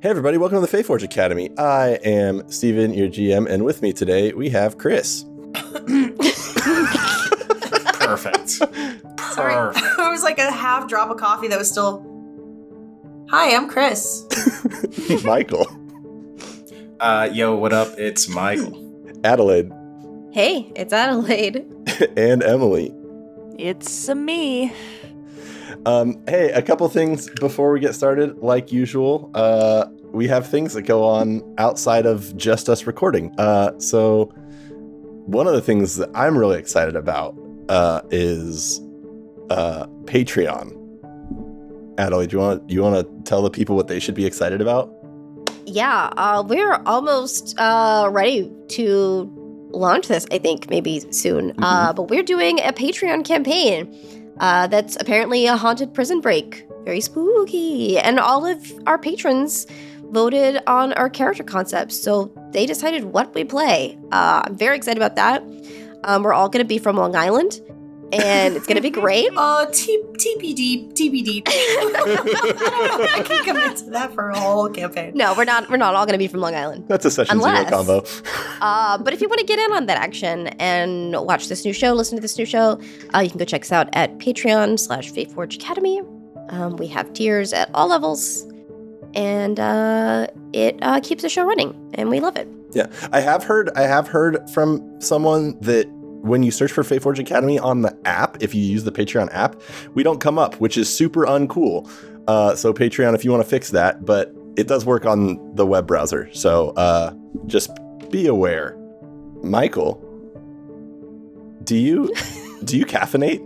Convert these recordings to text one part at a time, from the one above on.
Hey everybody, welcome to the Faeforge Academy. I am Steven, your GM, and with me today we have Chris. Perfect. Sorry, Perfect. it was like a half drop of coffee that was still. Hi, I'm Chris. Michael. Uh, yo, what up? It's Michael. Adelaide. Hey, it's Adelaide. and Emily. It's me. Um, hey, a couple things before we get started. Like usual, uh, we have things that go on outside of just us recording. Uh, so, one of the things that I'm really excited about uh, is uh, Patreon. Adelaide, you want you want to tell the people what they should be excited about? Yeah, uh, we're almost uh, ready to launch this, I think, maybe soon. Uh, but we're doing a Patreon campaign uh, that's apparently a haunted prison break. Very spooky. And all of our patrons voted on our character concepts, so they decided what we play. Uh, I'm very excited about that. Um, we're all going to be from Long Island, and it's going to be great. Uh, T- TBD, TBD. I can commit to that for a whole campaign. No, we're not. We're not all going to be from Long Island. That's a session Unless- zero combo. Uh, but if you want to get in on that action and watch this new show, listen to this new show, uh, you can go check us out at Patreon slash Faeforge Academy. Um, we have tiers at all levels, and uh, it uh, keeps the show running, and we love it. Yeah, I have heard. I have heard from someone that when you search for Faeforge Academy on the app, if you use the Patreon app, we don't come up, which is super uncool. Uh, so Patreon, if you want to fix that, but it does work on the web browser. So uh, just be aware. Michael, do you do you caffeinate?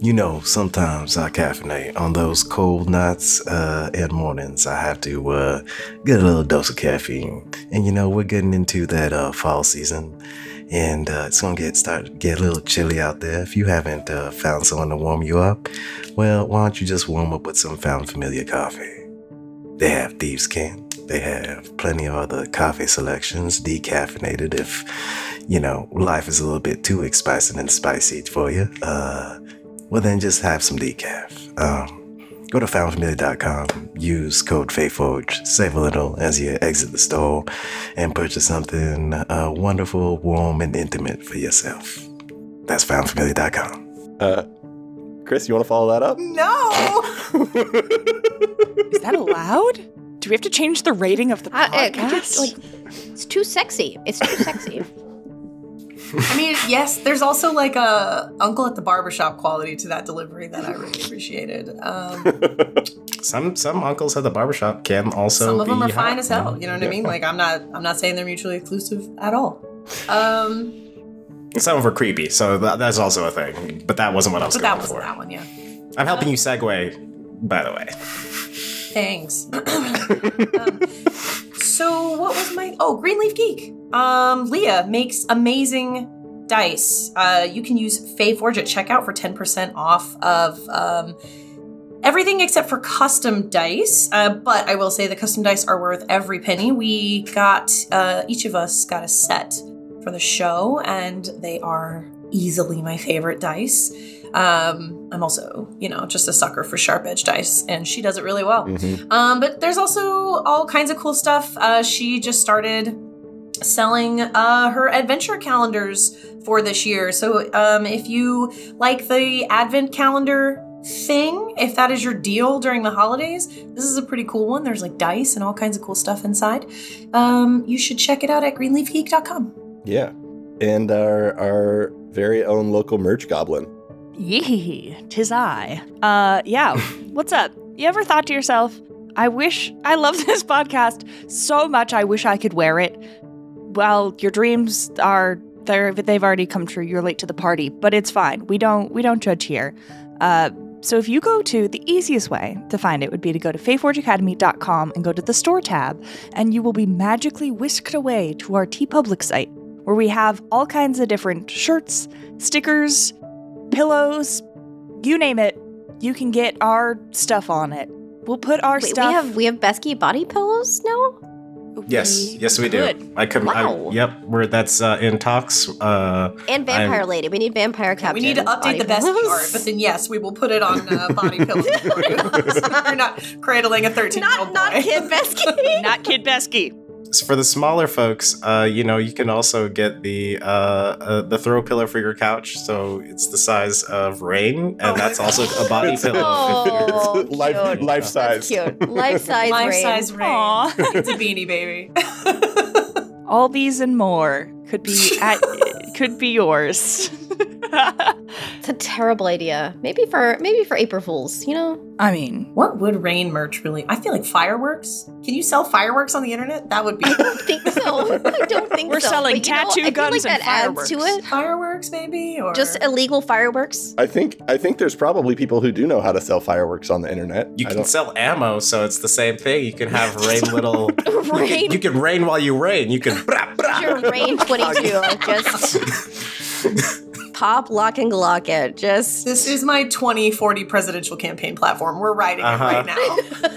You know, sometimes I caffeinate on those cold nights uh, and mornings. I have to uh, get a little dose of caffeine, and you know we're getting into that uh, fall season, and uh, it's gonna get start get a little chilly out there. If you haven't uh, found someone to warm you up, well, why don't you just warm up with some found familiar coffee? They have Thieves Can. They have plenty of other coffee selections, decaffeinated. If you know life is a little bit too expensive and spicy for you, uh, well, then just have some decaf. Um, go to foundfamiliar.com, use code FAEFORGE, save a little as you exit the store, and purchase something uh, wonderful, warm, and intimate for yourself. That's foundfamiliar.com. Uh, Chris, you want to follow that up? No! Is that allowed? Do we have to change the rating of the Uh, uh, podcast? just, like, it's too sexy. It's too sexy. I mean, yes, there's also like a uncle at the barbershop quality to that delivery that I really appreciated. Um, Some some uncles at the barbershop can also. some of them are fine hot, as hell. You know what I mean? Like, I'm not, I'm not saying they're mutually exclusive at all. Um, Some of them are creepy, so that, that's also a thing. But that wasn't what I was but going that wasn't for. that one, yeah. I'm helping you segue, by the way. Thanks. Um, so what was my oh Greenleaf Geek? Um, Leah makes amazing dice. Uh, you can use Forge at checkout for ten percent off of um, everything except for custom dice. Uh, but I will say the custom dice are worth every penny. We got uh, each of us got a set for the show, and they are easily my favorite dice. Um, I'm also, you know, just a sucker for sharp edge dice, and she does it really well. Mhm. Um, but there's also all kinds of cool stuff. Uh, she just started selling uh, her adventure calendars for this year. So um, if you like the advent calendar thing, if that is your deal during the holidays, this is a pretty cool one. There's like dice and all kinds of cool stuff inside. Um, you should check it out at greenleafgeek.com. Yeah, and our our very own local merch goblin. Yee, tis I. Uh, yeah. What's up? You ever thought to yourself, I wish I love this podcast so much. I wish I could wear it. Well, your dreams are they're they've already come true. You're late to the party, but it's fine. We don't we don't judge here. Uh, so if you go to the easiest way to find it would be to go to faeforgeacademy.com and go to the store tab, and you will be magically whisked away to our TeePublic site where we have all kinds of different shirts, stickers, pillows, you name it, you can get our stuff on it. We'll put our Wait, stuff. we have we have Besky body pillows now. Yes, yes, we do. I could. Wow. I, yep, we're that's uh, in talks. Uh, And Vampire I'm- Lady. We need Vampire Captain. we need to update body the best pillows. art, but then yes, we will put it on uh, body pillows for you. so you're not cradling a 13 year old not, boy. not Kid Besky. Not Kid Besky. For the smaller folks, uh, you know, you can also get the uh, uh, the throw pillow for your couch. So it's the size of rain, and Oh that's also a body It's- pillow. Oh, It's life, cute. life That's size. cute. Life size Life rain. size rain. Aw. It's a beanie baby. All these and more could be at could be yours. It's a terrible idea. Maybe for maybe for April Fools. You know. I mean, what would rain merch really? I feel like fireworks. Can you sell fireworks on the internet? That would be I don't think so. I don't think We're so. selling But you know, tattoo I feel guns like and that adds to fireworks. it. fireworks, maybe, or Just illegal fireworks. I think I think there's probably people who do know how to sell fireworks on the internet. You I can don't- sell ammo, so it's the same thing. You can have rain little. You can, you can rain while you rain. You can. Brah, brah. Your rain twenty two. Just pop, lock, and glock it. Just This is my 2040 presidential campaign platform. We're writing Uh-huh. it right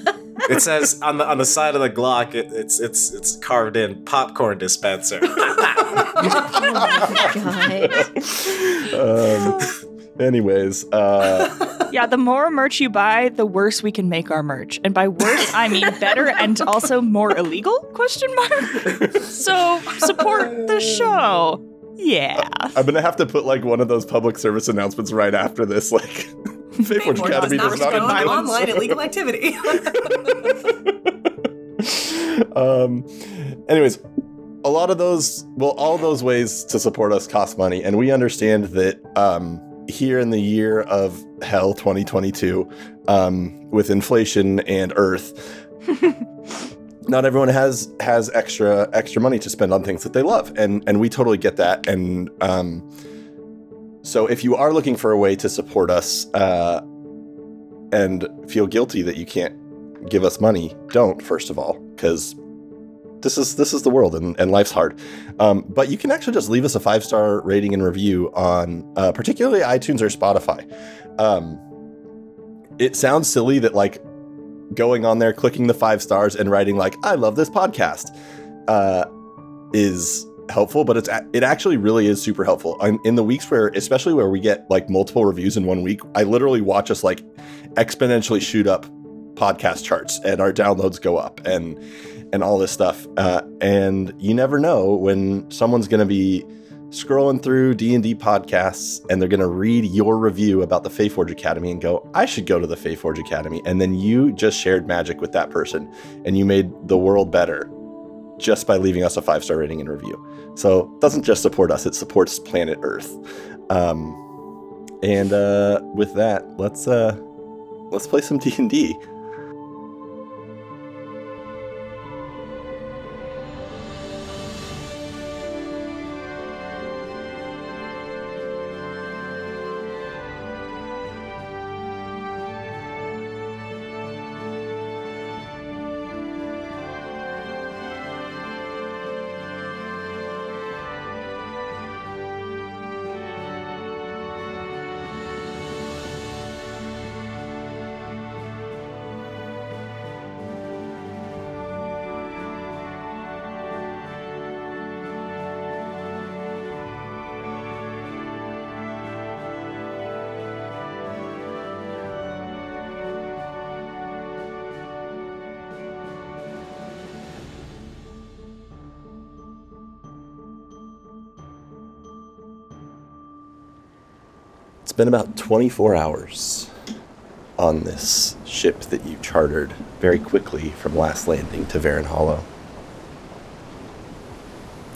now. It says on the on the side of the Glock, it, it's it's it's carved in popcorn dispenser. God. um, anyways, uh, yeah, the more merch you buy, the worse we can make our merch. And by worse, I mean better and also more illegal? Question mark. So support the show. Yeah. I'm gonna have to put like one of those public service announcements right after this, like Faeforge Or Academy not does not condone endorse- online illegal activity. um, anyways, a lot of those, well, all those ways to support us cost money, and we understand that um, here in the year of hell 2022, um, with inflation and Earth, not everyone has has extra extra money to spend on things that they love, and and we totally get that, and um, so if you are looking for a way to support us, uh, and feel guilty that you can't give us money, don't first of all, because this is this is the world and, and life's hard. Um, but you can actually just leave us a five star rating and review on uh, particularly iTunes or Spotify. Um, it sounds silly that like going on there, clicking the five stars, and writing like "I love this podcast" uh, is helpful, but it's it actually really is super helpful. I'm, in the weeks where, especially where we get like multiple reviews in one week, I literally watch us like exponentially shoot up podcast charts and our downloads go up and and all this stuff. Uh, and you never know when someone's going to be scrolling through D&D podcasts and they're going to read your review about the Faeforge Academy and go, I should go to the Faeforge Academy. And then you just shared magic with that person and you made the world better just by leaving us a five-star rating and review. So it doesn't just support us, it supports planet Earth. Um, and uh, with that, let's uh, let's play some D&D. It's been about 24 hours on this ship that you chartered very quickly from last landing to Varen Hollow.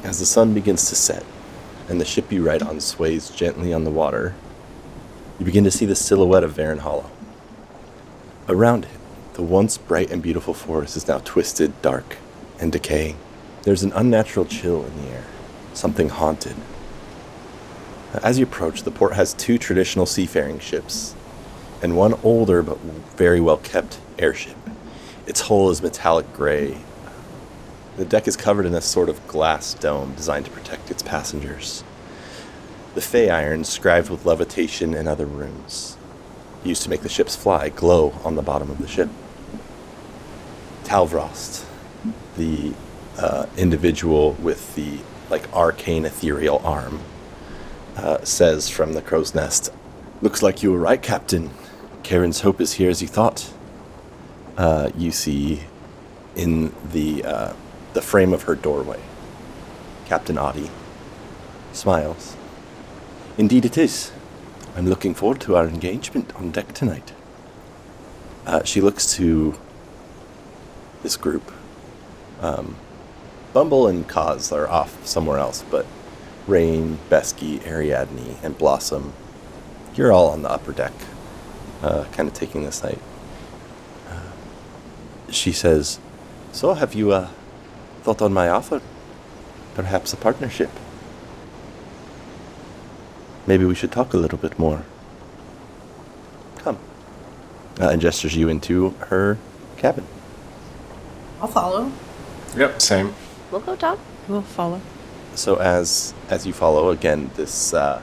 As the sun begins to set and the ship you ride on sways gently on the water, you begin to see the silhouette of Varen Hollow. Around it, the once bright and beautiful forest is now twisted, dark, and decaying. There's an unnatural chill in the air, something haunted, as you approach, the port has two traditional seafaring ships and one older but very well kept airship. Its hull is metallic gray. The deck is covered in a sort of glass dome designed to protect its passengers. The Fey iron, scribed with levitation and other runes, used to make the ships fly, glow on the bottom of the ship. Talvrost, the uh, individual with the like arcane ethereal arm uh, says from the crow's nest, "Looks like you were right, Captain. Karen's hope is here as you thought." Uh, you see in the uh, the frame of her doorway, Captain Audie smiles. Indeed, it is. I'm looking forward to our engagement on deck tonight. Uh, she looks to this group. Um, Bumble and Kaz are off somewhere else, but Rain, Besky, Ariadne, and Blossom, you're all on the upper deck, uh, kind of taking this night. Uh, she says, So, have you uh, thought on my offer? Perhaps a partnership? Maybe we should talk a little bit more. Come. Uh, and gestures you into her cabin. I'll follow. Yep, same. We'll go talk. We'll follow. So as as you follow again, this uh,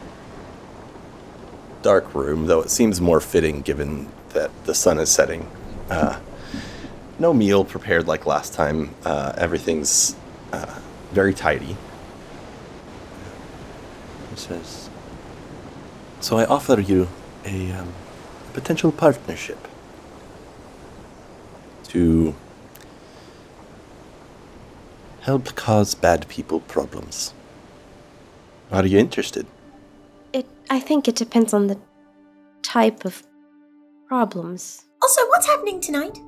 dark room, though it seems more fitting given that the sun is setting. Uh, no meal prepared like last time. Uh, everything's uh, very tidy. It says, "So I offer you a um, potential partnership to help cause bad people problems. Are you interested? It. I think it depends on the type of problems. Also, what's happening tonight?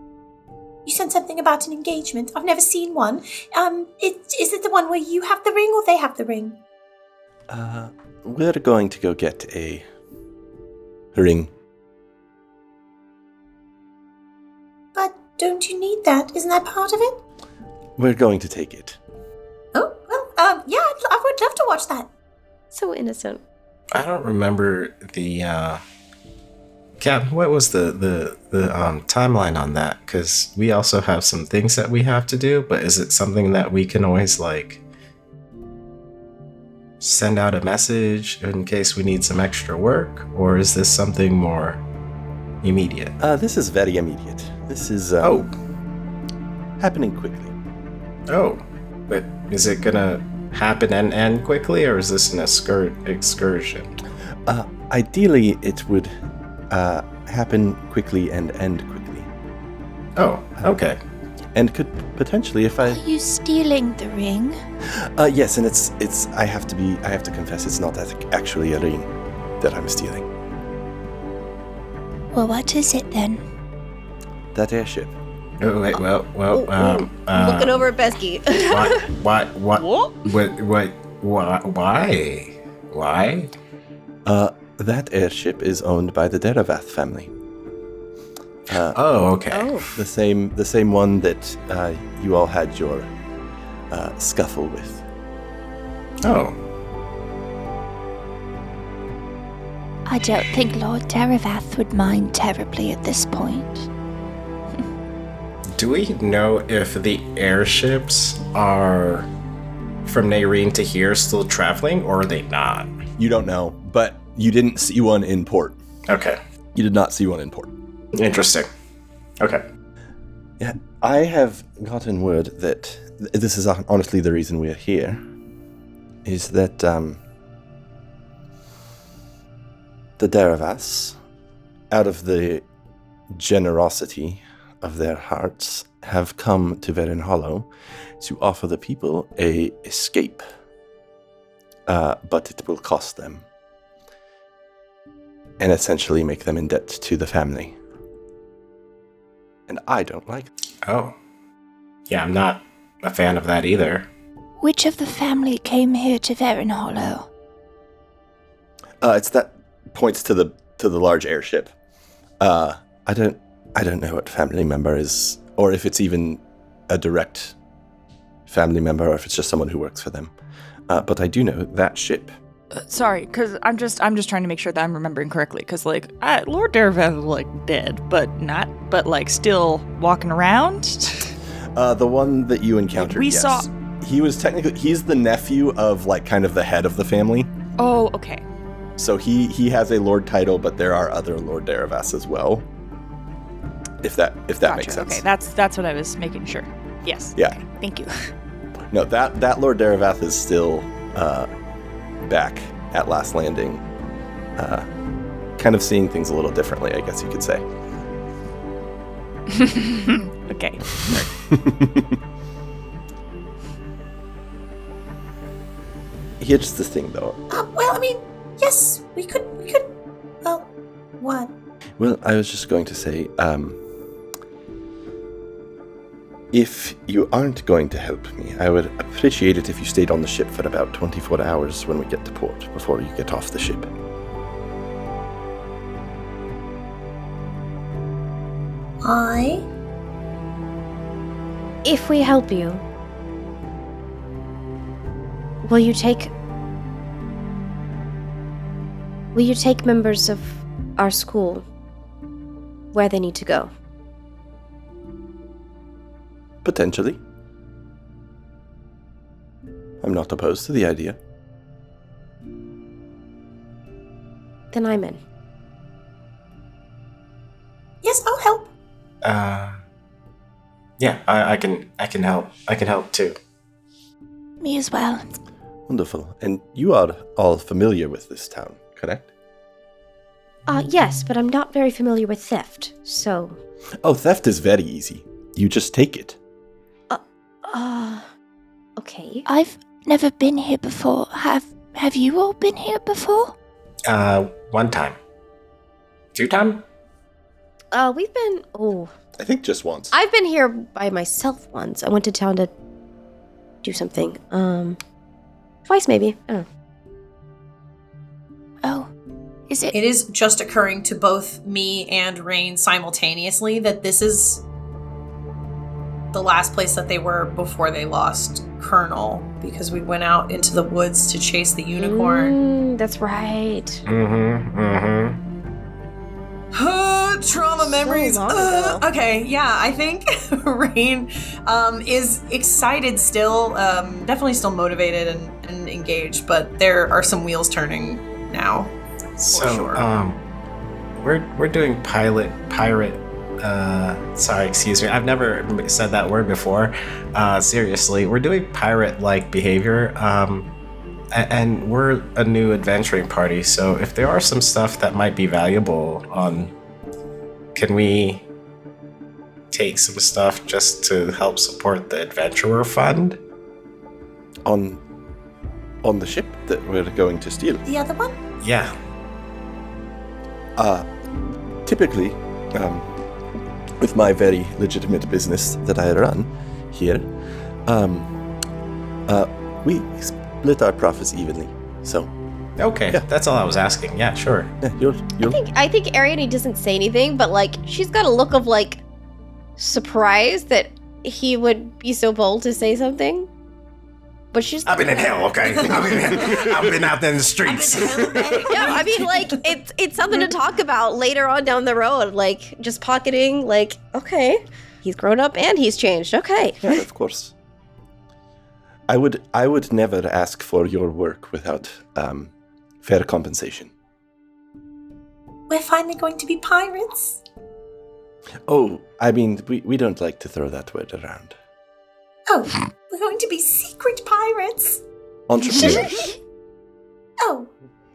You said something about an engagement. I've never seen one. Um, it, is it the one where you have the ring or they have the ring? Uh, we're going to go get a ring. But don't you need that? Isn't that part of it? We're going to take it. Oh, well, um, yeah, I'd, I would love to watch that. So innocent. I don't remember the uh Cap, what was the the the um timeline on that? Because we also have some things that we have to do, but is it something that we can always like send out a message in case we need some extra work, or is this something more immediate? Uh, this is very immediate. This is um, Oh. happening quickly. Oh, but is it gonna happen and end quickly, or is this an excur- excursion? Uh, ideally, it would uh, happen quickly and end quickly, Oh, okay. and could potentially, if I, Are you stealing the ring? uh, yes, and it's it's. I have to be. I have to confess, it's not ac- actually a ring that I'm stealing. Well, what is it then? That airship. Oh, wait, well, well, Ooh, um, ooh, uh, Looking over at Besky. why, why, why, What? what, what, why, why, why? Uh, that airship is owned by the Deravath family. Uh, Oh, okay. oh. the same, the same one that uh, you all had your uh, scuffle with. Oh, I don't think Lord Deravath would mind terribly at this point. Do we know if the airships are from Nairene to here still traveling, or are they not? You don't know, but you didn't see one in port. Okay, You did not see one in port. interesting. Okay. Yeah, I have gotten word that th- this is honestly the reason we're here. Is that um, the Deravas, out of the generosity of their hearts, have come to Verin Hollow to offer the people a escape. Uh, but it will cost them, and essentially make them in debt to the family. And I don't like Oh, yeah. I'm not a fan of that either. Which of the family came here to Verin Hollow? Uh, it's that points to the to the large airship. Uh, I don't I don't know what family member is, or if it's even a direct family member, or if it's just someone who works for them. Uh, but I do know that ship. Uh, sorry, because I'm just I'm just trying to make sure that I'm remembering correctly. Because like I, Lord Deravath like dead, but not, but like still walking around. Uh, the one that you encountered. We yes. saw- He was technically he's the nephew of like kind of the head of the family. oh, okay. So he he has a lord title, but there are other Lord Deravas as well. If that if that Gotcha. makes sense. Okay, that's that's what I was making sure. Yes. Yeah. okay, Thank you. No, that that Lord Deravath is still uh, back at Last Landing, uh, kind of seeing things a little differently, I guess you could say. Okay. Here's the thing, though. Uh, well, I mean, yes, we could. We could. Well, what? Well, I was just going to say, um, if you aren't going to help me, I would appreciate it if you stayed on the ship for about 24 hours when we get to port before you get off the ship. I. If we help you, will you take. Will you take members of our school where they need to go? Potentially. I'm not opposed to the idea. Then I'm in. Yes, I'll help. Uh, yeah, I, I can I can help. I can help too. Me as well. Wonderful. And you are all familiar with this town, correct? Uh, yes, but I'm not very familiar with theft, so. Oh, theft is very easy. You just take it. Uh. Okay. I've never been here before. Have Have you all been here before? Uh, one time, two time. Uh, we've been. Oh. I think just once. I've been here by myself once. I went to town to do something. Um. Twice, maybe. I don't know. Oh, is it? It is just occurring to both me and Rain simultaneously that this is the last place that they were before they lost Colonel because we went out into the woods to chase the unicorn. Mm, that's right. Mm-hmm. Mm-hmm. Trauma So memories. long Ugh. okay, yeah, I think Rain um, is excited still, um, definitely still motivated and, and engaged, but there are some wheels turning now. So, sure. um, we're we're doing pilot pirate. Uh, sorry, excuse me. I've never said that word before. Uh, seriously, we're doing pirate-like behavior. Um, and we're a new adventuring party. So if there are some stuff that might be valuable on, can we take some stuff just to help support the adventurer fund? on on the ship that we're going to steal. The other one? Yeah. Uh, typically, um, with my very legitimate business that I run here, um, uh, we split our profits evenly. So, Okay, Yeah. that's all I was asking. Yeah, sure. yeah, you're I you're think I think Ariadne doesn't say anything, but like she's got a look of like surprise that he would be so bold to say something. But she's I've been in hell, okay? I've been, I've been out there in the streets. yeah, I mean, like it's it's something to talk about later on down the road. Like just pocketing, like okay, he's grown up and he's changed. Okay, yeah, of course. I would I would never ask for your work without um, fair compensation. We're finally going to be pirates. Oh, I mean, we, we don't like to throw that word around. Oh, we're going to be secret pirates. Entrepreneurs. Oh,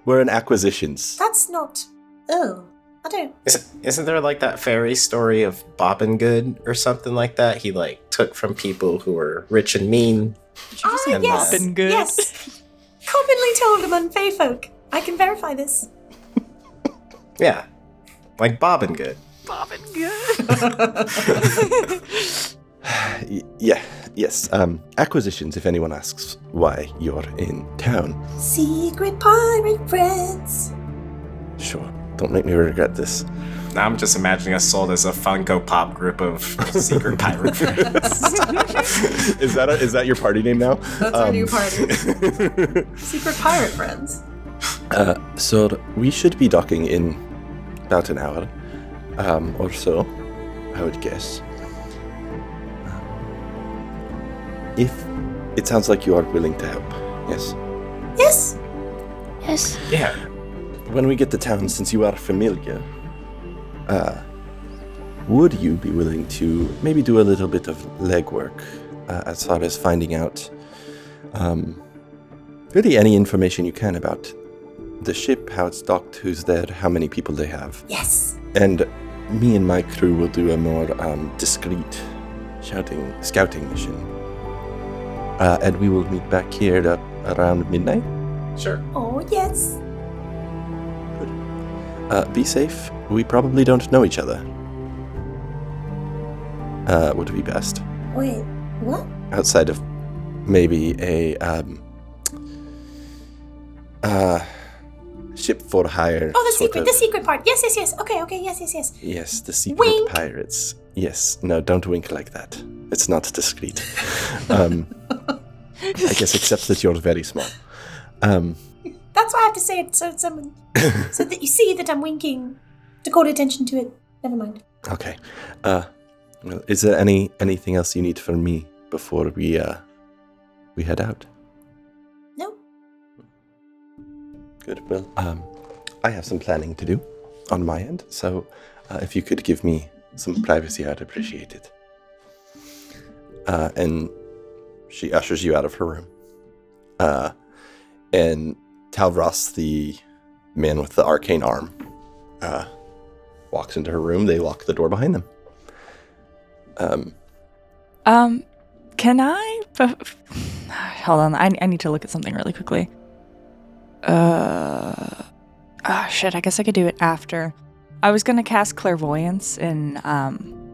We're in acquisitions. that's not. Oh, I don't. Isn't, isn't there like that fairy story of Bobbin Good or something like that? He like took from people who were rich and mean. Ah, And yes, Robin Good? yes. Commonly told among Fey folk. I can verify this. Yeah, like Bobbin Good. Y- yeah, yes. Um, acquisitions, if anyone asks why you're in town. Secret pirate friends. Sure, don't make me regret this. Now I'm just imagining us sold as a Funko Pop group of secret pirate friends. is that a, is that your party name now? That's our Um, new party. Secret pirate friends. Uh, so we should be docking in about an hour um, or so, I would guess. If it sounds like you are willing to help, yes. Yes. Yes. yeah. When we get to town, since you are familiar, uh, would you be willing to maybe do a little bit of legwork uh, as far as finding out Um, really, any information you can about the ship, how it's docked, who's there, how many people they have. Yes. And me and my crew will do a more um, discreet shouting scouting mission. Uh, and we will meet back here at around midnight. Sure. Oh, yes. Uh, be safe. We probably don't know each other. Uh, would be best Wait, what? outside of maybe a um, uh, ship for hire. Oh, the secret, of- the secret part. Yes, yes, yes. Okay, okay, yes, yes, yes. Yes, the secret Wink. pirates. Yes, no, don't wink like that. It's not discreet. um, I guess except that you're very small. Um, That's why I have to say it so someone, so that you see that I'm winking to call attention to it. Never mind. okay. Uh, well, is there any anything else you need from me before we uh we head out? No. Good. Well, um, I have some planning to do on my end, so uh, if you could give me some privacy, I'd appreciate it. Uh, and she ushers you out of her room. Uh, and Talvras, the man with the arcane arm, uh, walks into her room. They lock the door behind them. Um, Um, can I? Hold on, I, I need to look at something really quickly. Uh, ah, shit. I guess I could do it after. I was gonna cast clairvoyance in um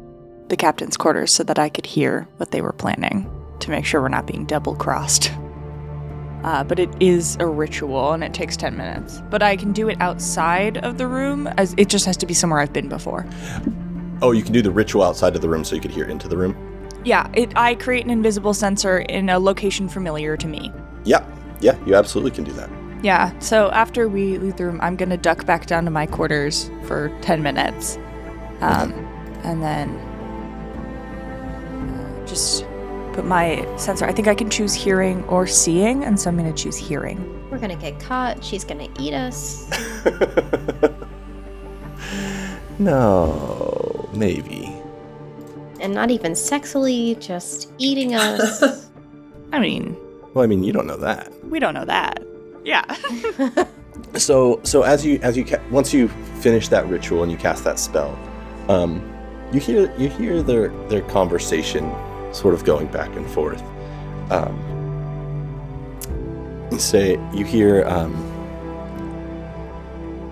the captain's quarters so that I could hear what they were planning to make sure we're not being double crossed. Uh, but it is a ritual and it takes 10 minutes. But I can do it outside of the room as it just has to be somewhere I've been before. oh, you can do the ritual outside of the room so you could hear into the room. Yeah, it I create an invisible sensor in a location familiar to me. Yeah, yeah, you absolutely can do that. Yeah, so after we leave the room, I'm gonna duck back down to my quarters for 10 minutes. Um, and then just put my sensor. I think I can choose hearing or seeing, and so I'm gonna choose hearing. We're gonna get caught. She's gonna eat us. no, maybe. And not even sexily, just eating us. I mean, Well, I mean, you don't know that. we don't know that. Yeah. So, so as you as you ca- once you finish that ritual and you cast that spell, um, you hear you hear their their conversation sort of going back and forth. Um, say you hear um,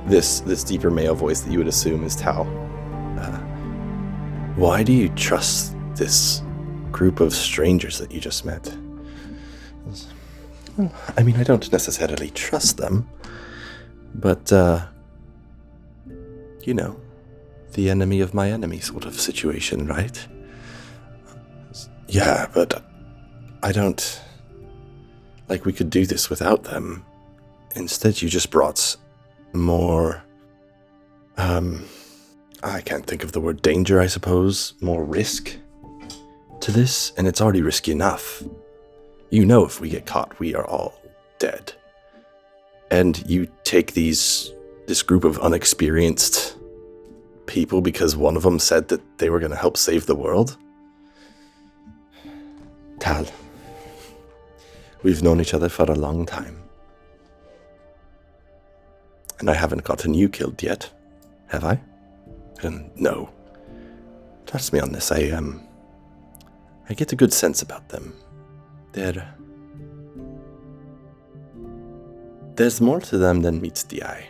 this this deeper male voice that you would assume is Tao. Uh, Why do you trust this group of strangers that you just met? Well, I mean, I don't necessarily trust them, but, uh, you know, the enemy of my enemy sort of situation, right? Yeah, but I don't. Like, we could do this without them. Instead, you just brought more. Um. I can't think of the word danger, I suppose. More risk to this, and it's already risky enough. You know, if we get caught, we are all dead. And you take these. this group of unexperienced people because one of them said that they were going to help save the world? Tal, we've known each other for a long time. And I haven't gotten you killed yet, have I? And no. Trust me on this, I, um. I get a good sense about them. They're. There's more to them than meets the eye.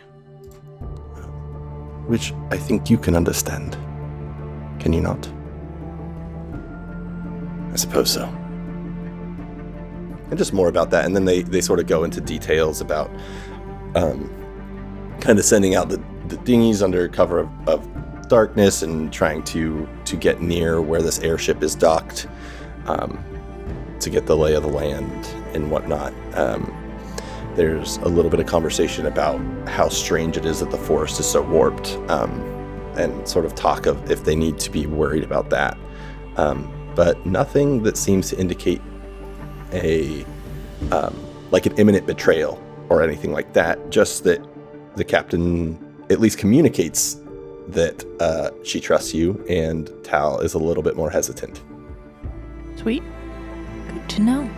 Which I think you can understand. Can you not? I suppose so. And just more about that, and then they, they sort of go into details about um, kind of sending out the, the dinghies under cover of, of darkness and trying to to get near where this airship is docked um, to get the lay of the land and whatnot. Um, there's a little bit of conversation about how strange it is that the forest is so warped, um, and sort of talk of if they need to be worried about that. Um, but nothing that seems to indicate a um, like an imminent betrayal or anything like that. Just that the captain at least communicates that uh, she trusts you, and Tal is a little bit more hesitant. Sweet. Good to know.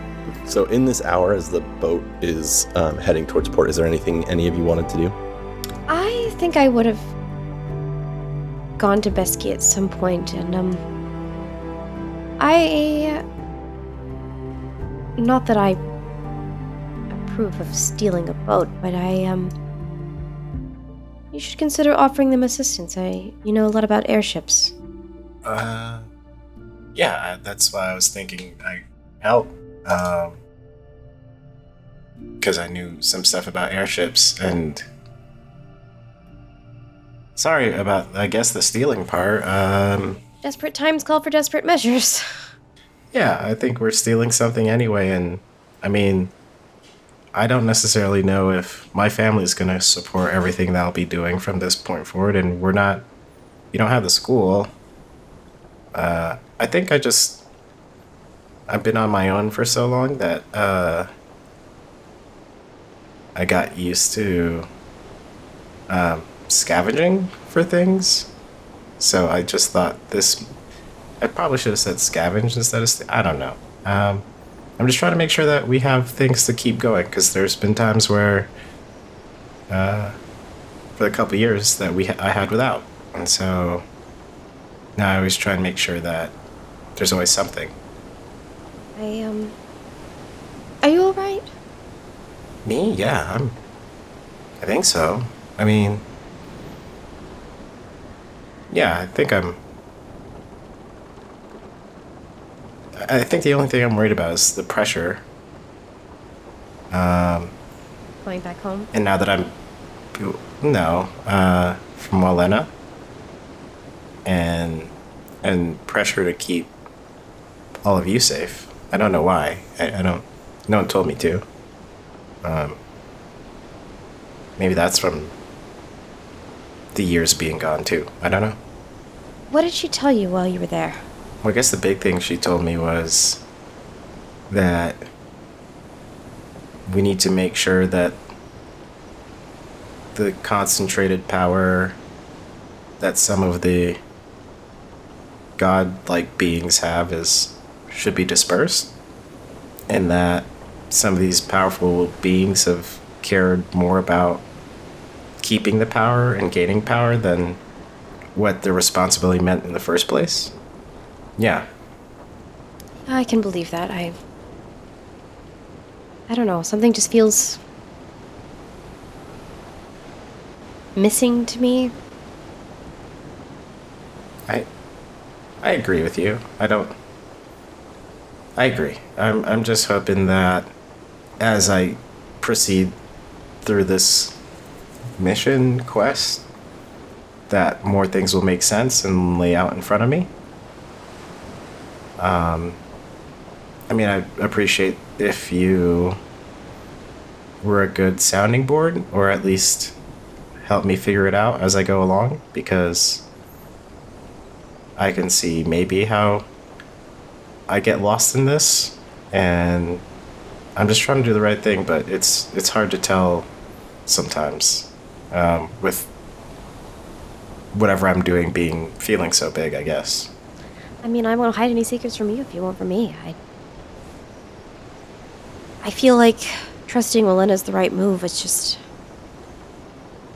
So, in this hour, as the boat is um, heading towards port, is there anything any of you wanted to do? I think I would have gone to Besky at some point, and um, I. Not that I approve of stealing a boat, but I um. You should consider offering them assistance. I, you know a lot about airships. Uh, yeah, that's why I was thinking I help. Um, because I knew some stuff about airships and. Sorry about, I guess, the stealing part. Um, Desperate times call for desperate measures. yeah, I think we're stealing something anyway, and I mean, I don't necessarily know if my family is going to support everything that I'll be doing from this point forward, and we're not. You don't have the school. Uh, I think I just. I've been on my own for so long that uh, I got used to um, scavenging for things. So I just thought this. I probably should have said scavenge instead of. St- I don't know. Um, I'm just trying to make sure that we have things to keep going because there's been times where, uh, for the couple years that we ha- I had without, and so now I always try and make sure that there's always something. I um. Are you all right? Me? Yeah, I'm. I think so. I mean, yeah, I think I'm. I think the only thing I'm worried about is the pressure. Um, Going back home. and now that I'm, no, uh, from Walena, and and pressure to keep all of you safe. I don't know why. I, I don't. No one told me to. Um, maybe that's from the years being gone too. I don't know. What did she tell you while you were there? Well, I guess the big thing she told me was that we need to make sure that the concentrated power that some of the god-like beings have is should be dispersed and that some of these powerful beings have cared more about keeping the power and gaining power than what their responsibility meant in the first place yeah I can believe that. I. I don't know. Something just feels. missing to me. I I agree with you. I don't I agree. I'm I'm just hoping that as I proceed through this mission quest that more things will make sense and lay out in front of me. Um I mean I appreciate if you were a good sounding board or at least help me figure it out as I go along because I can see maybe how I get lost in this, and I'm just trying to do the right thing, but it's it's hard to tell sometimes um, with whatever I'm doing being feeling so big. I guess. I mean, I won't hide any secrets from you if you won't from me. I. I feel like trusting Walena's the right move. It's just.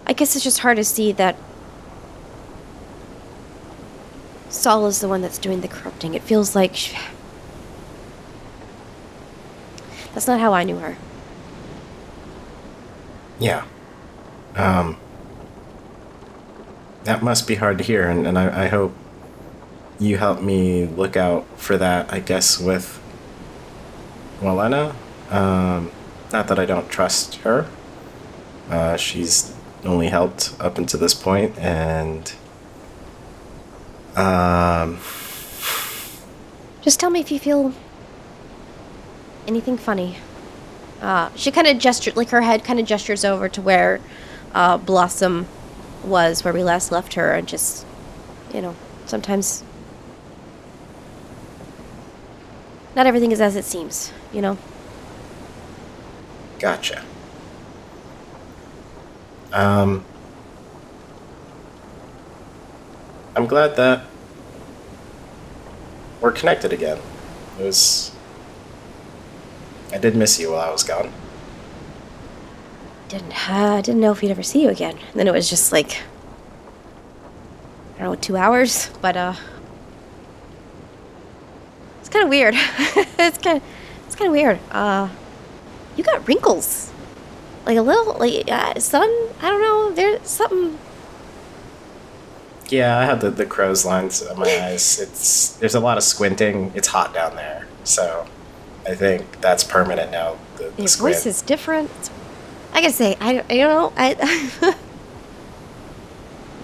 I guess it's just hard to see that. Saul is the one that's doing the corrupting. It feels like. She... That's not how I knew her. Yeah. Um. That must be hard to hear, and, and I, I hope you helped me look out for that, I guess, with Walena. Um, not that I don't trust her. Uh, she's only helped up until this point, and. Um, Just tell me if you feel anything funny. Uh, she kind of gestured, like her head kind of gestures over to where uh, Blossom was, where we last left her, and just, you know, sometimes not everything is as it seems, you know? Gotcha. Um, I'm glad that we're connected again. It was I did miss you while I was gone. Didn't uh, didn't know if we'd ever see you again. And then it was just like I don't know, two hours, but uh, kind of weird. it's kind of it's kind of weird. Uh, you got wrinkles, like a little like uh, sun. I don't know. There's something. Yeah, I have the, the crow's lines on my eyes. It's there's a lot of squinting. It's hot down there, so I think that's permanent now. The, the Your squint. voice is different. It's- I gotta say, I you know I.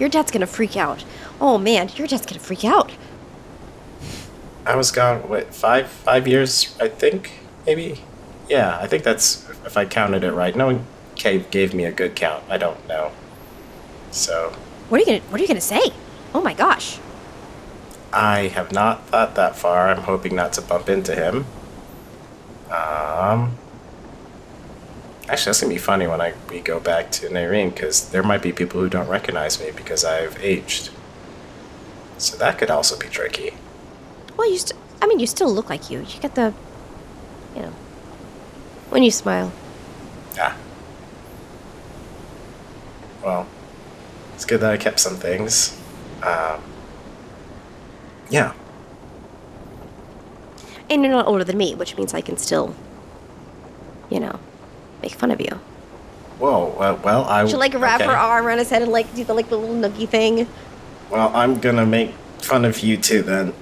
your dad's gonna freak out. Oh man, your dad's gonna freak out. I was gone what five five years I think maybe yeah I think that's if I counted it right. No one gave, gave me a good count. I don't know. So What are you gonna What are you gonna say? Oh my gosh. I have not thought that far. I'm hoping not to bump into him. Um. Actually, that's gonna be funny when I we go back to Nairine because there might be people who don't recognize me because I've aged. So that could also be tricky. Well, you st- I mean, you still look like you. You get the, you know, when you smile. Ah. Well, it's good that I kept some things. Um. Yeah. And you're not older than me, which means I can still, you know, make fun of you. Whoa. Well, well I. She'll like wrap okay. her arm around his head and like do the like the little noogie thing. Well, I'm gonna make fun of you too then.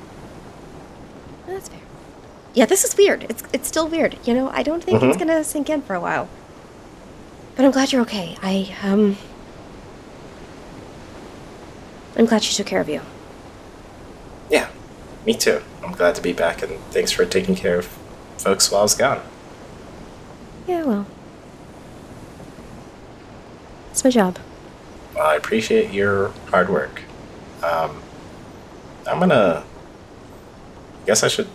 Yeah, this is weird. It's it's still weird. You know, I don't think it's Mhm. gonna sink in for a while. But I'm glad you're okay. I um. I'm glad she took care of you. Yeah, me too. I'm glad to be back, and thanks for taking care of folks while I was gone. Yeah, well. It's my job. Well, I appreciate your hard work. Um, I'm gonna. I guess I should.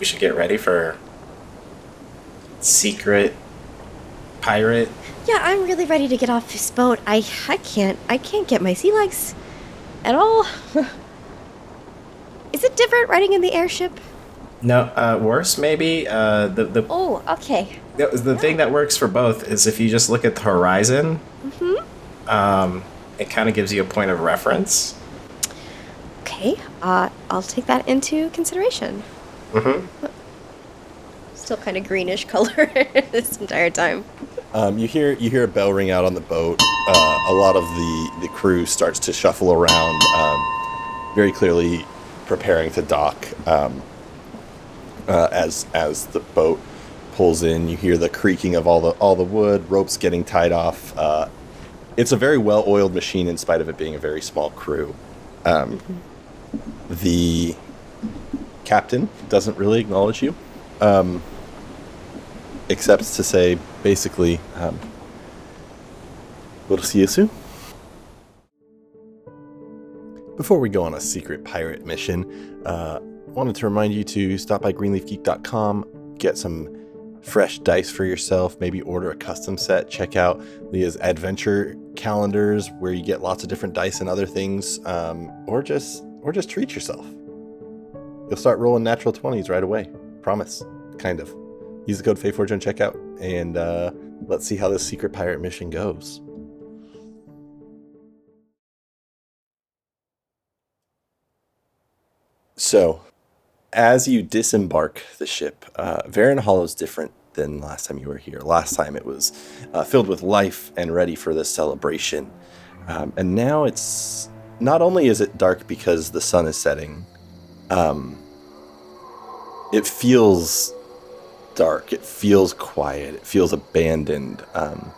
We should get ready for. Secret. Pirate. Yeah, I'm really ready to get off this boat. I I can't I can't get my sea legs at all. Is it different riding in the airship? No, uh, worse maybe. Uh, the the Oh, okay. the, the thing that works for both is if you just look at the horizon. Mm-hmm. Um, it kind of gives you a point of reference. Okay. Uh, I'll take that into consideration. Mm-hmm. Still kind of greenish color this entire time. Um, you hear you hear a bell ring out on the boat. Uh, a lot of the, the crew starts to shuffle around, um, very clearly preparing to dock. Um, uh, as as the boat pulls in, you hear the creaking of all the all the wood, ropes getting tied off. Uh, it's a very well oiled machine, in spite of it being a very small crew. Um, the captain doesn't really acknowledge you. Um, except to say basically, um, we'll see you soon. Before we go on a secret pirate mission, uh, wanted to remind you to stop by greenleafgeek.com, get some fresh dice for yourself, maybe order a custom set, check out Leah's adventure calendars where you get lots of different dice and other things, um, or just or just treat yourself. You'll start rolling natural 20s right away. Promise. Kind of use the code FAEFORGE on checkout, and uh, let's see how this secret pirate mission goes. So, as you disembark the ship, uh, Varen Hollow is different than last time you were here. Last time it was uh, filled with life and ready for this celebration. Um, and now it's not only is it dark because the sun is setting, um, it feels dark. It feels quiet. It feels abandoned. Um,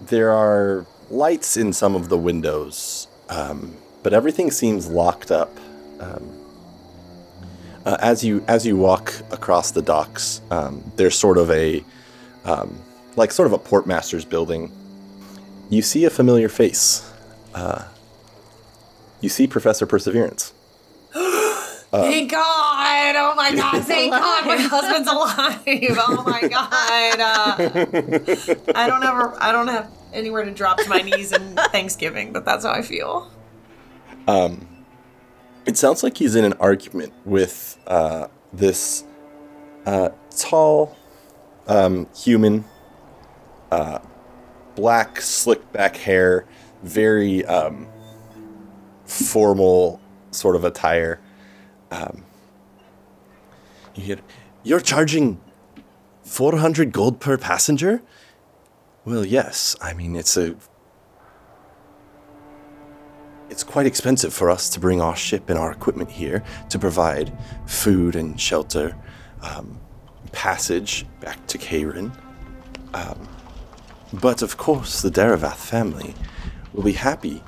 there are lights in some of the windows, um, but everything seems locked up. Um, uh, as you as you walk across the docks, um, there's sort of a um, like sort of a portmaster's building. You see a familiar face. Uh, you see Professor Perseverance. Thank God! Oh my God! Thank God, my husband's alive! Oh my God! Uh, I don't ever, I don't have anywhere to drop to my knees in Thanksgiving, but that's how I feel. Um, it sounds like he's in an argument with uh, this uh, tall, um, human, uh, black, slick back hair, very um, formal sort of attire. Um, you hear, You're charging 400 gold per passenger? Well, yes. I mean, it's a. It's quite expensive for us to bring our ship and our equipment here to provide food and shelter, um, passage back to Kairin. Um, but of course, the Deravath family will be happy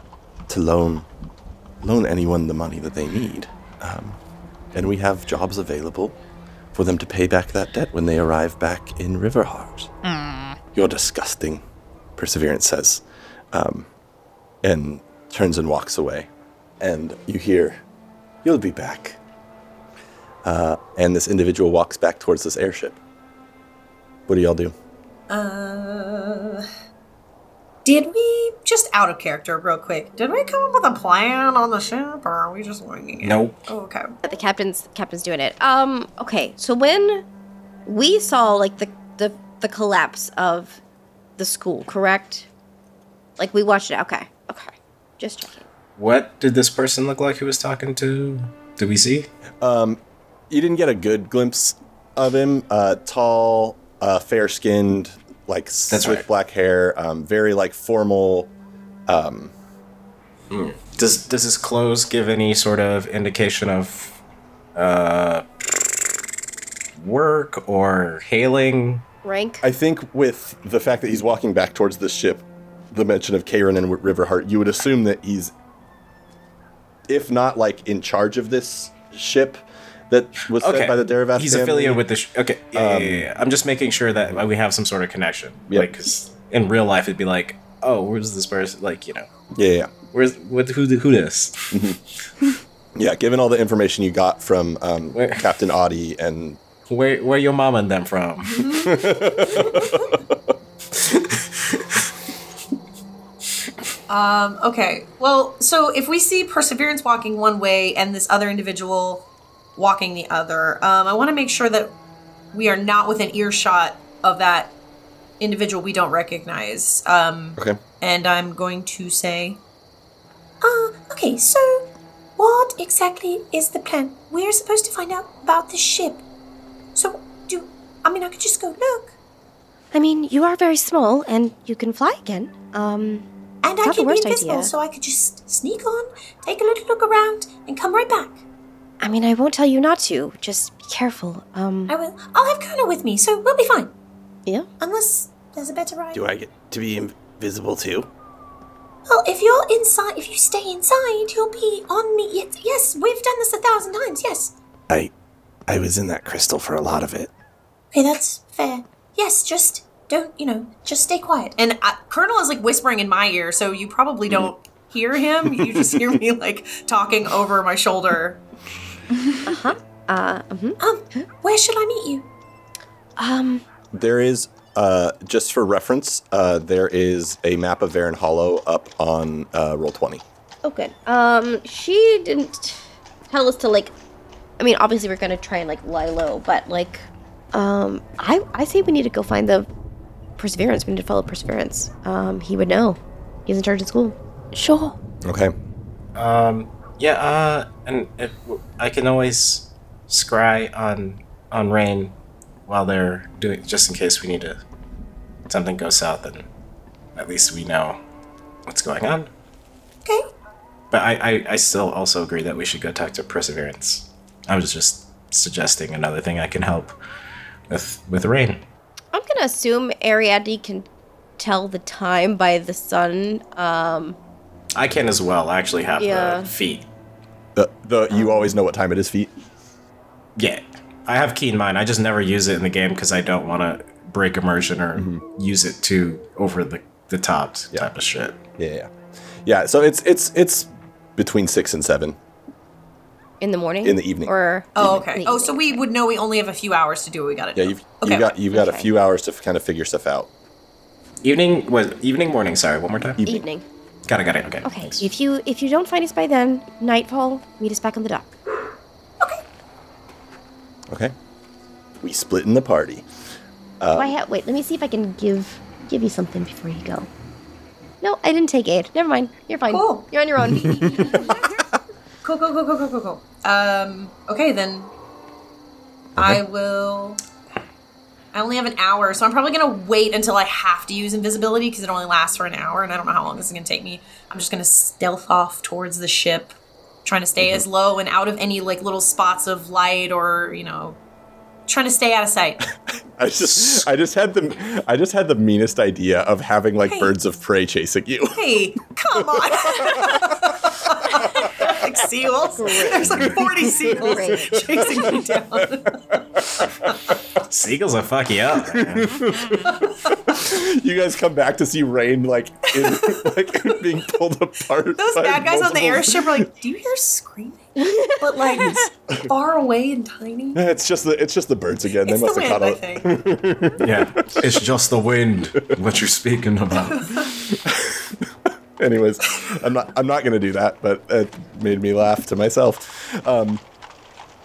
to loan loan anyone the money that they need, um, and we have jobs available for them to pay back that debt when they arrive back in Riverheart. You're disgusting, Perseverance says, um, and turns and walks away. And you hear, "You'll be back." Uh, and this individual walks back towards this airship. What do y'all do? Uh, did we just out of character real quick? Did we come up with a plan on the ship, or are we just winging it? Nope. Oh, okay. The captain's captain's doing it. Um. Okay. So when we saw like the the the collapse of the school, correct? Like we watched it. Okay. Okay. Just checking. What did this person look like who was talking to? Did we see? Um, you didn't get a good glimpse of him. Uh, tall, uh, fair skinned, like That's slick right. black hair, um, very like formal. Um, Does does his clothes give any sort of indication of uh work or hailing? Rank. I think with the fact that he's walking back towards the ship, the mention of Karen and Riverheart, you would assume that he's, if not like in charge of this ship that was Okay. sent by the Deravath He's family. affiliated with the. Sh- okay, yeah, yeah, Um, yeah, yeah. I'm just making sure that we have some sort of connection. Yep. Like, 'cause in real life, it'd be like, oh, where's this person? Like, you know, Yeah, yeah, where's what? Who? Who this? yeah. Given all the information you got from um, Where- Captain Audie and Where? Where your mom and them from? Um, okay. Well, so if we see Perseverance walking one way and this other individual walking the other, um, I want to make sure that we are not within earshot of that individual we don't recognize. Um, okay. and I'm going to say, uh, okay, so what exactly is the plan? We're supposed to find out about the ship. So, do, I mean, I could just go look. I mean, you are very small and you can fly again. Um. And I the can be worst invisible, idea. so I could just sneak on, take a little look around, and come right back. I mean, I won't tell you not to. Just be careful. Um. I will. I'll have Kona with me, so we'll be fine. Yeah. Unless there's a better ride. Do I get to be invisible too? Well, if you're inside, if you stay inside, you'll be on me. Yes, yes, we've done this a thousand times. Yes. I, I was in that crystal for a lot of it. Okay, that's fair. Yes, just don't, you know, just stay quiet. And uh, Colonel is like whispering in my ear, so you probably don't hear him. You just hear me like talking over my shoulder. Uh. mhm. Um, where should I meet you? Um. There is, uh, just for reference, uh, there is a map of Varen Hollow up on uh, roll twenty. Oh, good. Um. She didn't tell us to like. I mean, obviously we're gonna try and like lie low, but like, um, I I say we need to go find the perseverance. We need to follow perseverance. Um, he would know. He's in charge of school. Sure. Okay. Um, yeah, uh, and if, I can always scry on on rain while they're doing, just in case we need to something goes south, and at least we know what's going on. Okay. But I, I, I still also agree that we should go talk to Perseverance. I was just suggesting another thing I can help with with rain. I'm gonna assume Ariadne can tell the time by the sun. Um. I can as well. I actually have Yeah. the feet. The the you um. always know what time it is, feet. Yeah, I have keen mind. I just never use it in the game because I don't want to break immersion or mm-hmm. use it too over the the top type of shit. Yeah, yeah, yeah. So it's it's it's between six and seven. In the morning. In the evening. Or. Oh, okay. the Oh, so we would know we only have a few hours to do what we gotta do. Yeah, you've okay. you got you've got a few hours to kind of figure stuff out. Evening was evening, morning. Sorry, one more time. Evening. Evening. Got it, got it. Okay. Okay. thanks. If you if you don't find us by then, nightfall, meet us back on the dock. Okay. Okay. We split in the party. Do I ha- wait, let me see if I can give give you something before you go. No, I didn't take aid. Never mind. You're fine. Cool. You're on your own. Cool, cool, cool, cool, cool, cool, cool. Um, okay, then I will. I only have an hour, so I'm probably gonna wait until I have to use invisibility because it only lasts for an hour, and I don't know how long this is gonna take me. I'm just gonna stealth off towards the ship, trying to stay mm-hmm. as low and out of any like little spots of light or you know, trying to stay out of sight. I just I just had the I just had the meanest idea of having like Hey. birds of prey chasing you. Hey, come on! like seals. There's like 40 seals Great. chasing me down. Seagulls will fuck you up. you guys come back to see Rain like in, like being pulled apart. Those by bad guys on the airship are like, do you hear screaming? But like it's far away and tiny. It's just the it's just the birds again. It's they the must have wind, caught up. yeah, it's just the wind. What you're speaking about? Anyways, I'm not I'm not gonna do that, but it made me laugh to myself. Um,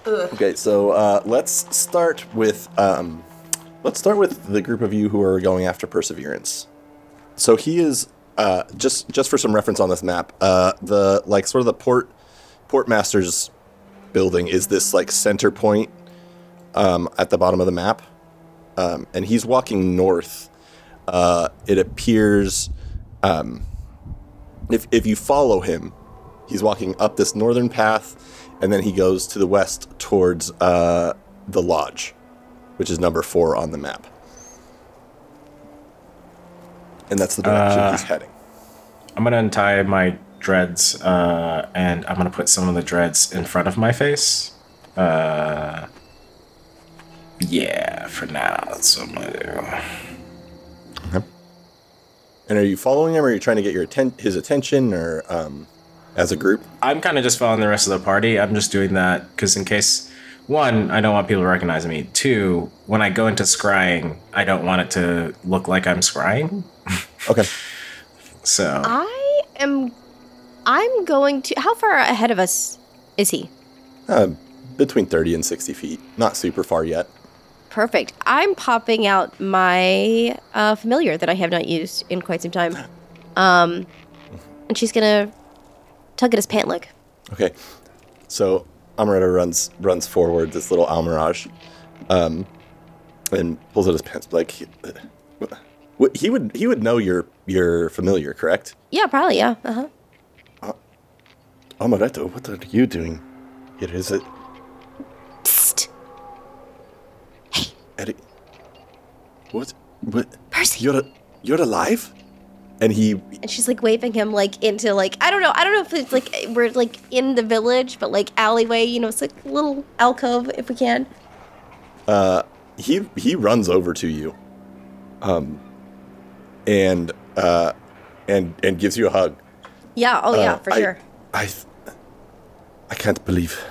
okay, so uh, let's start with um, let's start with the group of you who are going after Perseverance. So he is uh, just just for some reference on this map. Uh, the like sort of the port port master's building is this like center point um, at the bottom of the map, um, and he's walking north. Uh, it appears. Um, if if you follow him, he's walking up this northern path, and then he goes to the west towards uh, the lodge, which is number four on the map. And that's the direction Uh, he's heading. I'm gonna untie my dreads, uh, and I'm gonna put some of the dreads in front of my face. Uh, yeah, for now, that's what I'm gonna do. And are you following him, or are you trying to get your atten- his attention, or um, as a group? I'm kind of just following the rest of the party. I'm just doing that because, in case, one, I don't want people to recognize me. Two, when I go into scrying, I don't want it to look like I'm scrying. Okay. So, I am. I'm going to. How far ahead of us is he? Uh, between thirty and sixty feet, not super far yet. Perfect. I'm popping out my uh, familiar that I have not used in quite some time. Um, and she's gonna tug at his pant leg. Okay, so Amaretta runs runs forward this little Almiraj, um, and pulls out his pants. Like, he, what he would he would know you're you're familiar, correct? Yeah, probably. Yeah. Uh huh. Amaretto, what are you doing here? Is it What? What? Percy. You're you're alive? And he And she's like waving him like into like I don't know I don't know if it's like we're like in the village but like alleyway you know it's like a little alcove if we can. Uh, he he runs over to you, um, and uh, and and gives you a hug. Yeah. Oh yeah, Uh, for I- sure. I I can't believe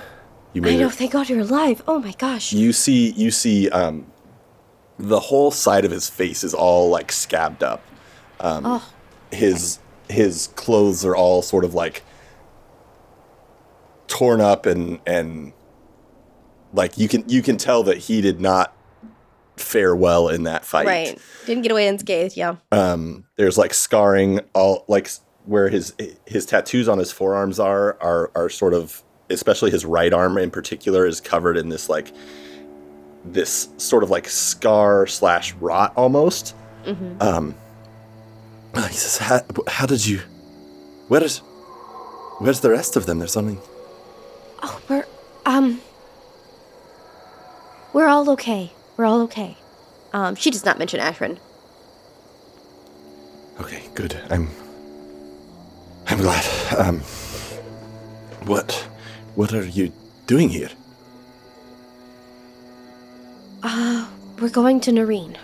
you made I know. it. Thank God you're alive. Oh my gosh. You see you see um, the whole side of his face is all like scabbed up. Um, oh. His his clothes are all sort of like torn up and and like you can you can tell that he did not fare well in that fight. Right. Didn't get away unscathed. Yeah. um, there's like scarring all like where his his tattoos on his forearms are are are sort of especially his right arm in particular is covered in this like this sort of like scar slash rot almost um uh, he says how, how did you where is where's the rest of them there's something Oh, we're um. We're all okay. We're all okay. Um, she does not mention Ashrin. okay good i'm i'm glad um what what are you doing here Uh, we're going to Nairine.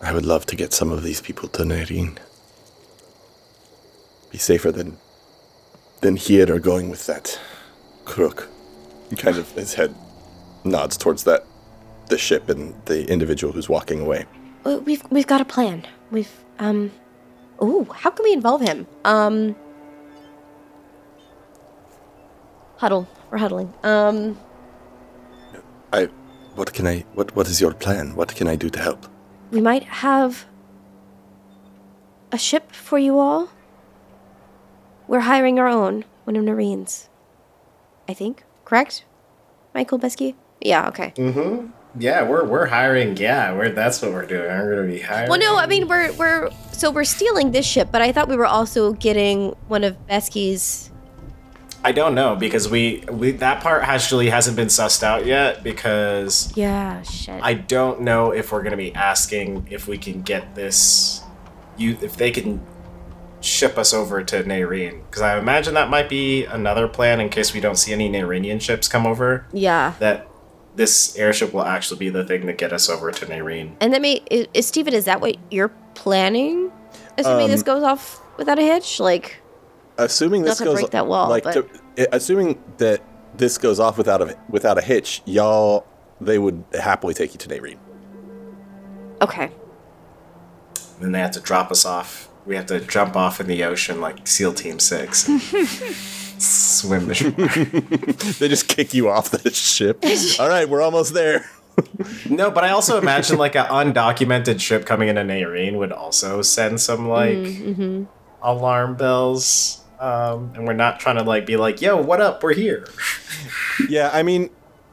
I would love to get some of these people to Nairine. Be safer than than here or going with that crook. He kind of his head nods towards that the ship and the individual who's walking away. We've we've got a plan. We've um. Ooh, how can we involve him? Um. Huddle. We're huddling. Um. I. What can I. What What is your plan? What can I do to help? We might have a ship for you all. We're hiring our own, one of Noreen's. I think. Correct? Michael Besky? Yeah, okay. Mm-hmm. Yeah, we're we're hiring. Yeah, we're that's what we're doing. We're gonna be hiring. Well, no, I mean we're we're so we're stealing this ship, but I thought we were also getting one of Besky's. I don't know because we we that part actually hasn't been sussed out yet because Yeah, shit. I don't know if we're gonna be asking if we can get this. You if they can ship us over to Nairine because I imagine that might be another plan in case we don't see any Nairinian ships come over. yeah, That this airship will actually be the thing to get us over to Nairine. and then may is, is Steven, is that what you're planning? Assuming this Um, goes off without a hitch, like Assuming Not this to goes break that wall, like but- to, assuming that this goes off without a without a hitch, y'all they would happily take you to Nairine. okay. Then they have to drop us off. We have to jump off in the ocean like SEAL Team Six. Swim the shore. they just kick you off the ship. All right, we're almost there. No, but I also imagine like an undocumented ship coming into Nairine would also send some like Mm-hmm. alarm bells. Um, and we're not trying to like be like, "Yo, what up? We're here." Yeah, I mean,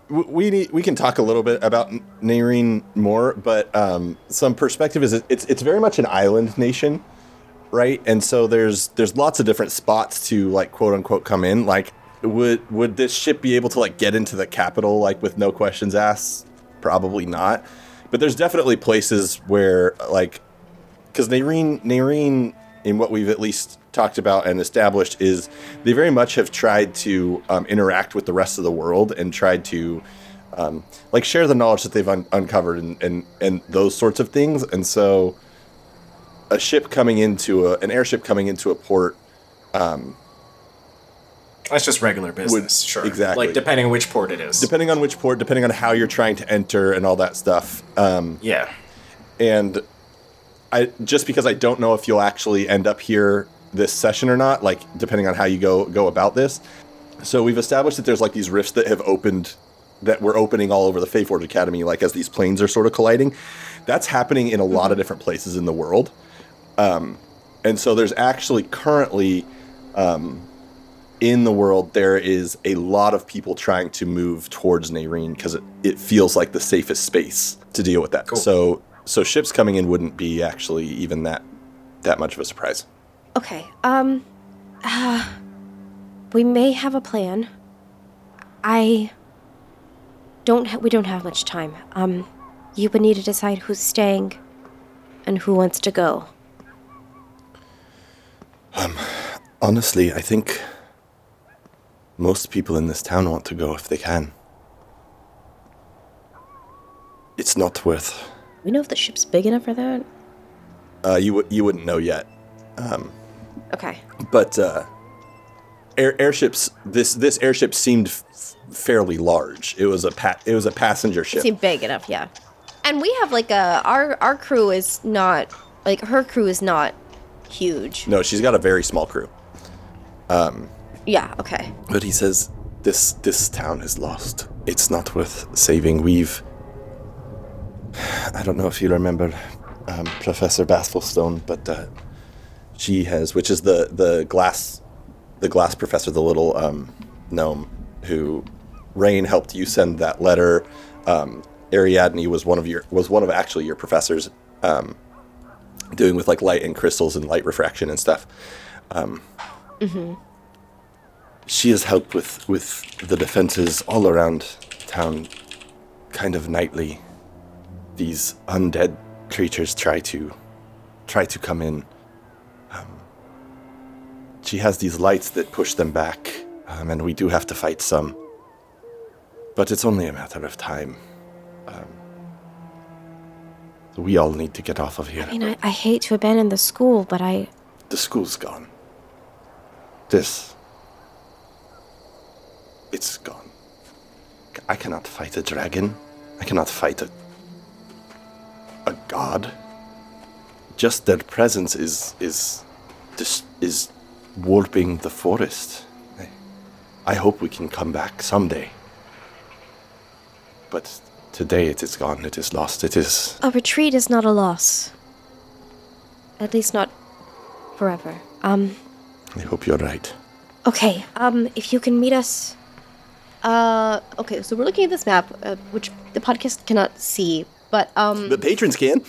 we need we can talk a little bit about Nairine more, but um, some perspective is it's it's very much an island nation, right? And so there's there's lots of different spots to like quote unquote come in. Like, would would this ship be able to like get into the capital like with no questions asked? Probably not. But there's definitely places where like because Nairine, Nairine, in what we've at least talked about and established, is they very much have tried to um, interact with the rest of the world and tried to um, like share the knowledge that they've un- uncovered and, and and those sorts of things. And so, a ship coming into a, an airship coming into a port, um, That's just regular business, sure. exactly. Like depending on which port it is. depending on which port, depending on how you're trying to enter and all that stuff. Um, yeah. and I just because I don't know if you'll actually end up here this session or not, like depending on how you go go about this. So we've established that there's like these rifts that have opened that we're opening all over the Faeforge Academy, like as these planes are sort of colliding. That's happening in a lot of different places in the world. Um, and so there's actually currently um, in the world there is a lot of people trying to move towards Nairine because it, it feels like the safest space to deal with that. Cool. So so ships coming in wouldn't be actually even that that much of a surprise. Okay. Um uh, we may have a plan. I don't ha- we don't have much time. Um you would need to decide who's staying and who wants to go. Um honestly, I think most people in this town want to go if they can. It's not worth. We know if the ship's big enough for that. Uh, you you wouldn't know yet, Okay. but uh, air, airships. This this airship seemed f- fairly large. It was a pa- it was a passenger It ship. seemed big enough, yeah. And we have like a our our crew is not like her crew is not huge. No, she's got a very small crew. Yeah, okay. But he says this this town is lost. It's not worth saving. We've I don't know if you remember um, Professor Bastelstone, but uh, she has, which is the the glass the glass professor, the little um, gnome who Rain helped you send that letter. Um, Ariadne was one of your was one of actually your professors um, doing with like light and crystals and light refraction and stuff. she has helped with with the defenses all around town kind of nightly these undead creatures try to try to come in um, she has these lights that push them back um, and we do have to fight some but it's only a matter of time um, we all need to get off of here I mean, I, I hate to abandon the school, but I the school's gone. This. It's gone. I cannot fight a dragon. I cannot fight a. a god. Just their presence is. is. Dis, is warping the forest. I, I hope we can come back someday. but today it is gone. It is lost. It is. A retreat is not a loss. At least not forever. Um, I hope you're right. okay. Um, if you can meet us. Uh, okay, so we're looking at this map, uh, which the podcast cannot see, but, um, The patrons can.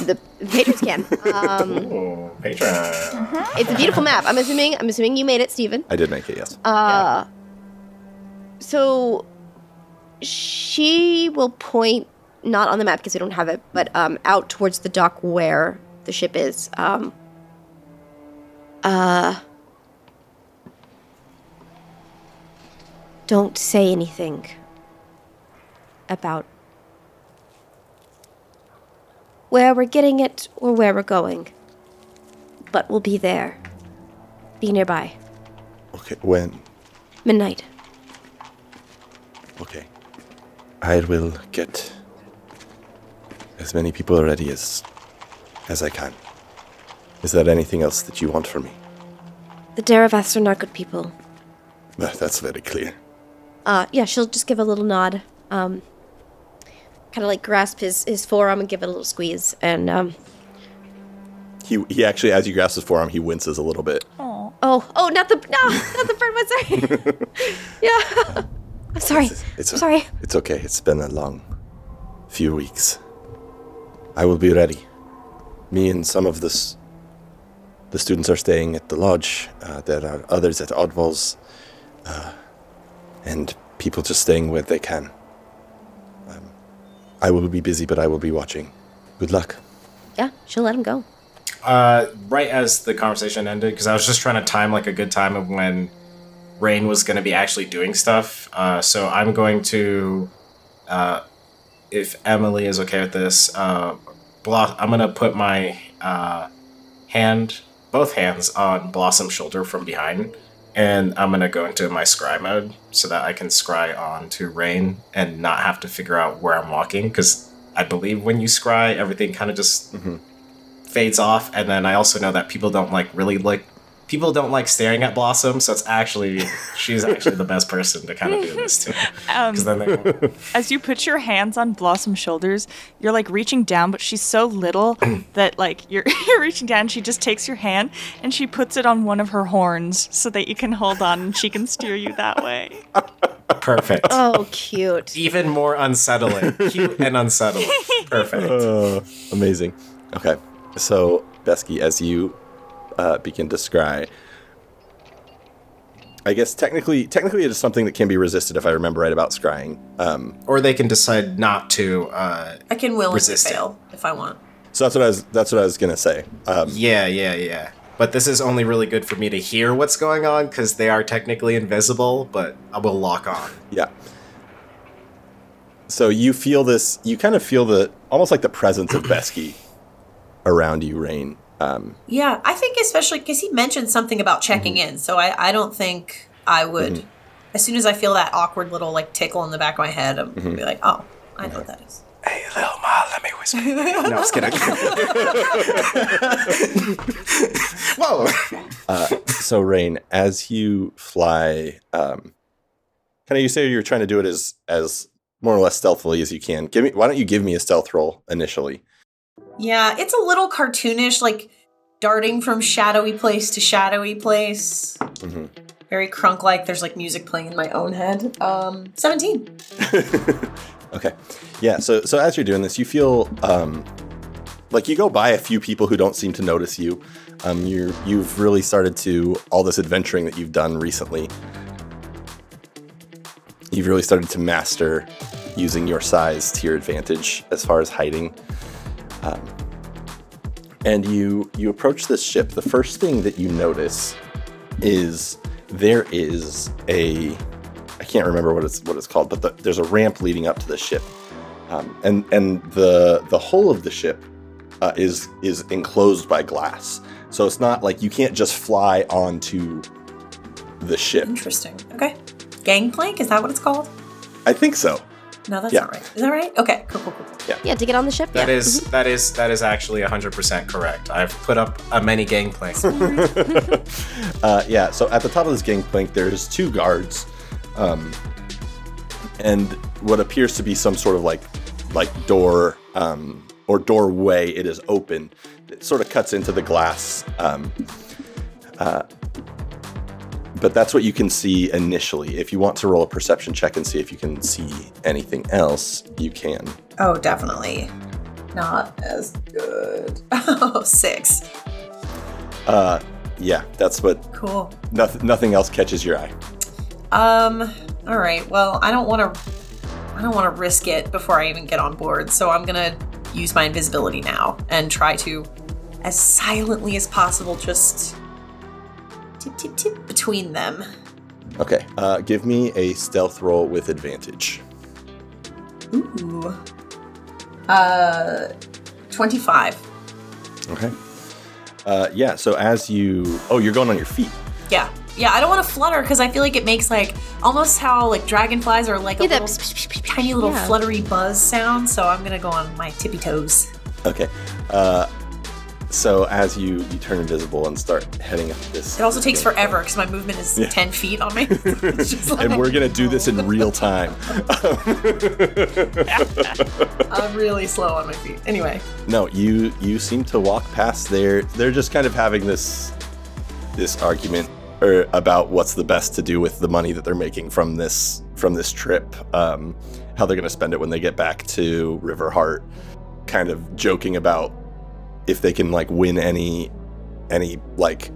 the patrons can. Um, Oh, Patreon. it's a beautiful map. I'm assuming, I'm assuming you made it, Steven. I did make it. Yes. Uh, so she will point not on the map because we don't have it, but um, out towards the dock where the ship is. Um, uh, don't say anything about where we're getting it or where we're going, but we'll be there. Be nearby. Okay. When? Midnight. Okay. I will get as many people ready as as I can. Is there anything else that you want from me? The Deravaths are not good people. That- That's very clear. Uh, yeah, she'll just give a little nod. Um, kind of like grasp his, his forearm and give it a little squeeze. And, um, He he actually, as you grasp his forearm, he winces a little bit. oh, oh, not the, no, not the bird one, sorry. yeah. I'm sorry. It's I'm sorry. It's okay. It's been a long few weeks. I will be ready. Me and some of this the students are staying at the lodge. Uh, there are others at Oddval's, uh, and people just staying where they can. I will be busy, but I will be watching. Good luck. Yeah, she'll let him go. Uh, right as the conversation ended, because I was just trying to time like a good time of when Rain was going to be actually doing stuff. Uh, so I'm going to, uh, if Emily is okay with this, uh, Blo- I'm going to put my uh, hand, both hands, on Blossom's shoulder from behind, and I'm to go into my scry mode so that I can scry on to Rain and not have to figure out where I'm walking. Because I believe when you scry, everything kind of just mm-hmm. fades off and then i also know that people don't like really like people don't like staring at blossom so it's actually she's actually the best person to kind of do this to Um, then they as you put your hands on Blossom's shoulders, you're like reaching down, but she's so little that like you're you're reaching down. She just takes your hand and she puts it on one of her horns so that you can hold on and she can steer you that way. perfect Oh, cute. even more unsettling cute and unsettling perfect Uh, amazing. Okay, so Besky, as you uh, begin to scry, I guess technically, technically, it is something that can be resisted if I remember right about scrying. Um, or they can decide not to uh I can will Resist it. fail if I want. so that's what I was. That's what I was gonna say. Um, yeah yeah yeah but this is only really good for me to hear what's going on because they are technically invisible but i will lock on Yeah. So you feel this, you kind of feel the, almost like the presence of Besky around you, Rain. Um, Yeah, I think especially because he mentioned something about checking Mm-hmm. in, so I, I don't think I would. As soon as I feel that awkward little like tickle in the back of my head, I'm Mm-hmm. gonna be like, oh, I know what that is. Hey, little Ma, let me whisper. no i was kidding whoa so Rain, as you fly, um, kind of you say you're trying to do it as, as more or less stealthily as you can. Give me, why don't you give me a stealth roll initially? Yeah, it's a little cartoonish, like darting from shadowy place to shadowy place. Mhm. Very crunk like. There's like music playing in my own head. Um, 17. Okay. Yeah. So so as you're doing this, you feel um, like you go by a few people who don't seem to notice you. Um, you're you've really started to all this adventuring that you've done recently. You've really started to master using your size to your advantage as far as hiding. Um, and you you approach this ship. The first thing that you notice is there is a I can't remember what it's what it's called, but the, there's a ramp leading up to the ship, um, and and the the whole of the ship uh, is is enclosed by glass. So it's not like you can't just fly onto the ship. Interesting. Okay. Gangplank? Is that what it's called? I think so. No, that's Yeah. not right. Is that right? Okay. Cool, cool, cool. Yeah, to get on the ship. That yeah. is that is that is actually 100% correct. I've put up a many gangplank. Uh, yeah. So at the top of this gangplank, there's two guards, um, and what appears to be some sort of like like door um, or doorway. It is open. It sort of cuts into the glass. Um, uh, but that's what you can see initially. If you want to roll a perception check and see if you can see anything else, you can. Oh, definitely. Not as good. Oh, six. Uh, yeah, that's what. Cool. Nothing. Nothing else catches your eye. Um, all right. Well, I don't want to I don't want to risk it before I even get on board. So I'm going to use my invisibility now and try to as silently as possible just tip tip tip between them. Okay. Uh, give me a stealth roll with advantage. Ooh. Uh 25. Okay. Uh, yeah. So as you, oh, you're going on your feet. Yeah. Yeah, I don't want to flutter because I feel like it makes like almost how like dragonflies are like a Yeah, that little psh, psh, psh, psh, tiny little yeah. fluttery buzz sound. So I'm gonna go on my tippy toes. Okay. Uh, so as you you turn invisible and start heading up this, It also takes forever because my movement is Yeah. 10 feet on me. Like- and we're gonna do this in real time. I'm really slow on my feet. Anyway, no, you you seem to walk past there. They're just kind of having this this argument or about what's the best to do with the money that they're making from this from this trip. Um, how they're gonna spend it when they get back to Riverheart. Kind of joking about if they can like win any any like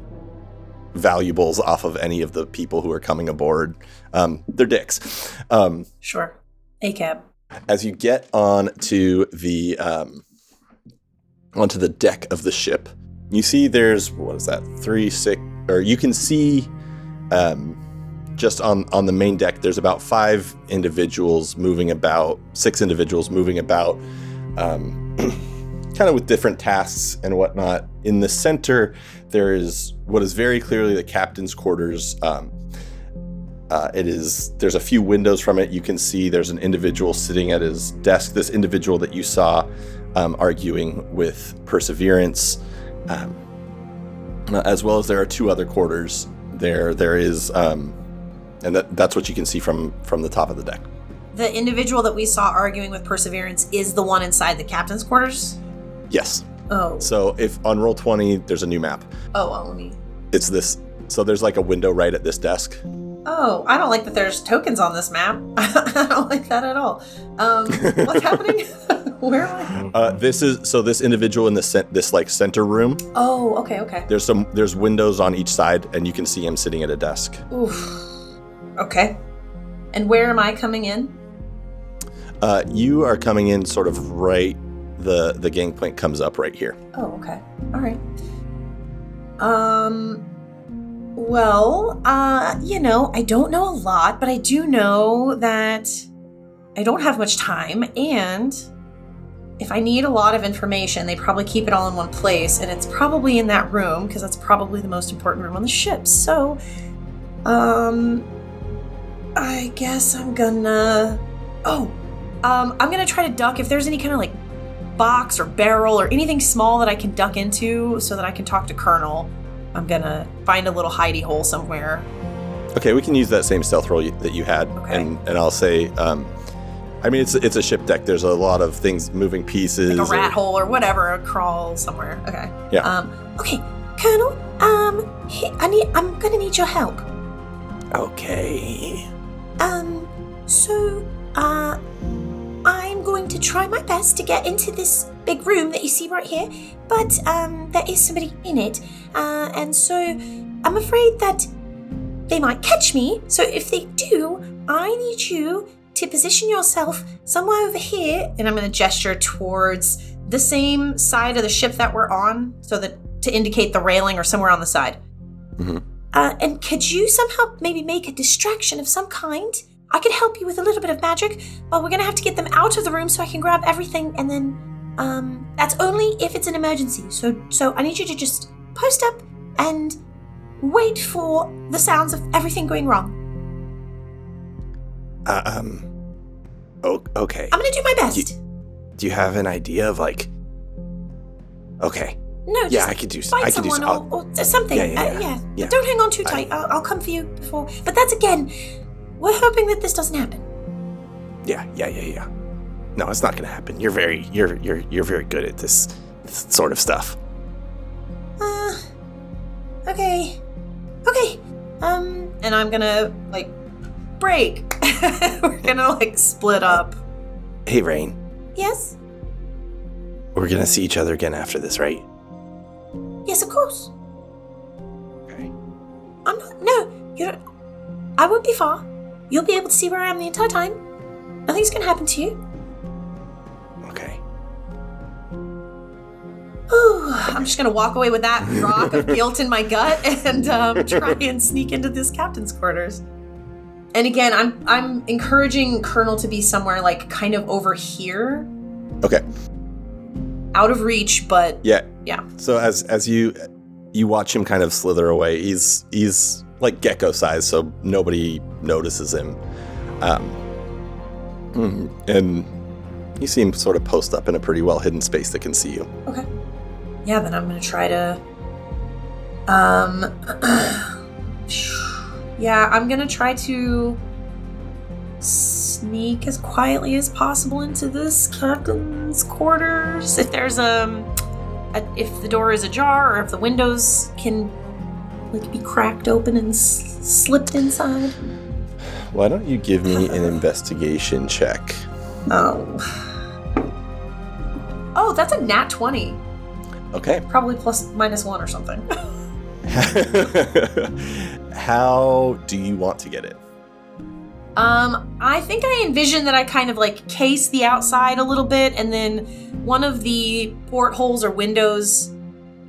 valuables off of any of the people who are coming aboard. Um, they're dicks. Um, sure. A cab. as you get on to the um, onto the deck of the ship, you see there's what is that three six or you can see um, just on on the main deck. There's about five individuals moving about, six individuals moving about, um, kind of with different tasks and whatnot. In the center, there is what is very clearly the captain's quarters. Um, uh, it is there's a few windows from it. You can see there's an individual sitting at his desk. This individual that you saw um, arguing with Perseverance, um, as well as there are two other quarters. There there is, um, and that, that's what you can see from from the top of the deck. The individual that we saw arguing with Perseverance is the one inside the captain's quarters. Yes. Oh. So if on roll twenty, there's a new map. Oh, well, let me. It's this. So there's like a window right at this desk. Oh, I don't like that there's tokens on this map. I don't like that at all. Um, what's happening? Where am I? Uh, this is so this individual in the cent- this like center room. Oh, okay, okay. There's some there's windows on each side, and you can see him sitting at a desk. Oof. Okay. And where am I coming in? Uh, you are coming in sort of right. The the gangplank comes up right here. Oh, okay. All right. Um. Well, uh, you know, I don't know a lot, but I do know that I don't have much time, and if I need a lot of information, they probably keep it all in one place, and it's probably in that room because that's probably the most important room on the ship. So, um, I guess I'm gonna. Oh, um, I'm gonna try to duck if there's any kind of like box or barrel or anything small that I can duck into so that I can talk to Colonel. I'm gonna find a little hidey hole somewhere. Okay, we can use that same stealth roll you, that you had, Okay. and and I'll say, um, I mean, it's it's a ship deck. There's a lot of things, moving pieces. Like a rat or- hole or whatever, a crawl somewhere. Okay. Yeah. Um, okay, Colonel, um, he- I need I'm gonna need your help. Okay. Um, so, uh, I'm going to try my best to get into this big room that you see right here, but, um, there is somebody in it, uh, and so I'm afraid that they might catch me. So if they do, I need you to position yourself somewhere over here, and I'm going to gesture towards the same side of the ship that we're on, so that to indicate the railing or somewhere on the side. Mhm. Uh, and could you somehow maybe make a distraction of some kind? I could help you with a little bit of magic, but we're gonna have to get them out of the room so I can grab everything, and then, um, that's only if it's an emergency. So, so I need you to just post up and wait for the sounds of everything going wrong. Uh, um. Oh, okay. I'm gonna do my best. Do you have an idea of like? Okay. no, just Yeah, I could do. find I could do. or, or something. Yeah, yeah, Uh, yeah. Yeah. Don't hang on too I- tight. I'll, I'll come for you before. But that's again, we're hoping that this doesn't happen. Yeah, yeah, yeah, yeah. No, it's not gonna happen. You're very, you're, you're, you're very good at this, this sort of stuff. Uh, okay. Okay. Um, and I'm gonna, like, break. We're gonna, like, split up. Hey, Rain, Yes? we're gonna see each other again after this, right? Yes, of course. Okay. I'm not, no, you're I won't be far. You'll be able to see where I am the entire time. Nothing's gonna happen to you. Okay. Ooh, I'm just gonna walk away with that rock of guilt in my gut and um, try and sneak into this captain's quarters. And again, I'm I'm encouraging Colonel to be somewhere like kind of over here, Okay. out of reach, but Yeah. Yeah. So as as you you watch him kind of slither away, he's he's like gecko size, so nobody notices him. Um, mm, and you see him sort of post up in a pretty well hidden space that can see you. okay. Yeah, then I'm gonna try to. Um. yeah, I'm gonna try to sneak as quietly as possible into this captain's quarters. If there's um, a, if the door is ajar or if the windows can like be cracked open and s- slipped inside. Why don't you give me an investigation check? Oh. Oh, that's a nat twenty. Okay. Probably plus minus one or something. How do you want to get it? Um, I think I envision that I kind of like case the outside a little bit, and then one of the portholes or windows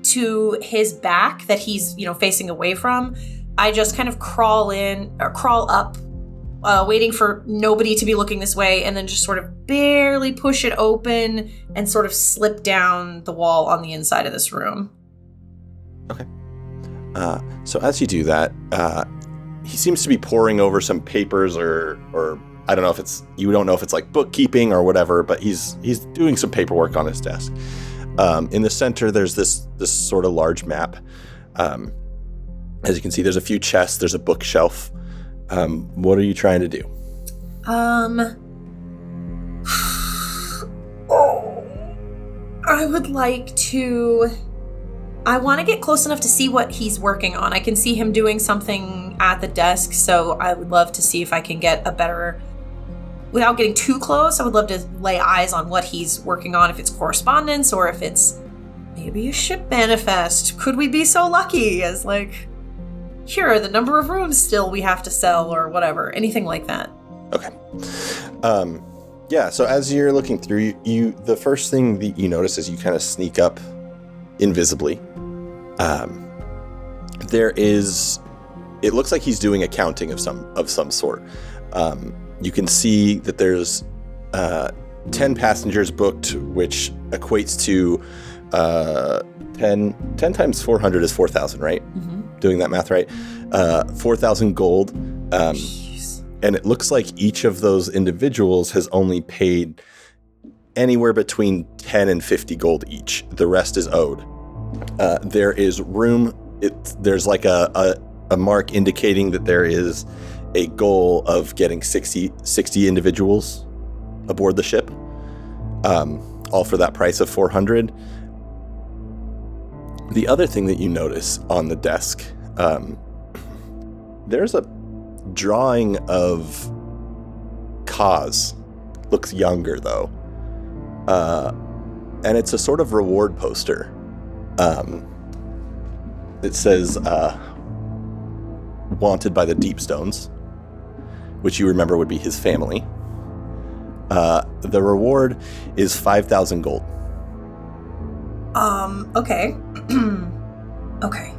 to his back that he's, you know, facing away from, I just kind of crawl in or crawl up, uh, waiting for nobody to be looking this way, and then just sort of barely push it open and sort of slip down the wall on the inside of this room. Okay. Uh, so as you do that, uh, he seems to be poring over some papers, or or I don't know if it's you don't know if it's like bookkeeping or whatever, but he's he's doing some paperwork on his desk. Um, in the center, there's this this sort of large map. Um, as you can see, there's a few chests. There's a bookshelf. Um, what are you trying to do? Um. Oh. I would like to. I want to get close enough to see what he's working on. I can see him doing something at the desk, so I would love to see if I can get a better. Without getting too close, I would love to lay eyes on what he's working on, if it's correspondence or if it's maybe a ship manifest. Could we be so lucky as, like, here are the number of rooms still we have to sell or whatever? Anything like that. Okay. Um, yeah. So as you're looking through, you, you the first thing that you notice is you kind of sneak up invisibly. Um, there is. It looks like he's doing accounting of some of some sort. Um, you can see that there's uh, ten passengers booked, which equates to uh, 10, 10 times four hundred is four thousand, right? Mm-hmm. Doing that math right. Uh, four thousand gold. Um, and it looks like each of those individuals has only paid anywhere between 10 and 50 gold each the rest is owed uh, there is room it, there's like a, a, a mark indicating that there is a goal of getting 60, 60 individuals aboard the ship um, all for that price of 400 the other thing that you notice on the desk um, there's a drawing of Kaz. Looks younger though. Uh, and it's a sort of reward poster. Um, it says uh, "Wanted by the Deepstones," which you remember would be his family. Uh, the reward is five thousand gold. Um, okay. okay.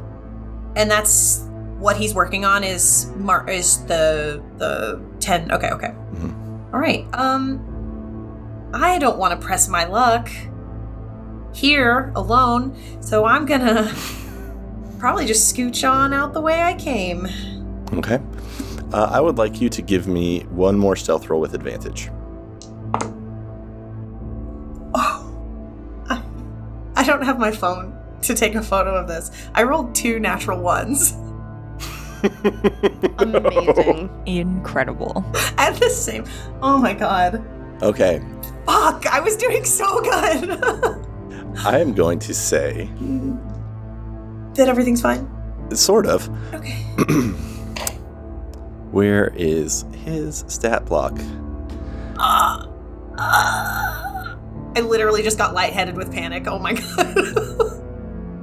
And that's what he's working on is mar- is the the 10. Okay, okay. Mhm. All right. Um I don't want to press my luck here alone, so I'm going to probably just scooch on out the way I came. Okay. Uh, I would like you to give me one more stealth roll with advantage. Oh. I, I don't have my phone to take a photo of this. I rolled two natural ones. Amazing. Incredible. At the same. Oh my god. okay, Fuck! I was doing so good. I am going to say, that everything's fine. sort of. Okay. Where is his stat block? Uh, uh, I literally just got lightheaded with panic. Oh my god.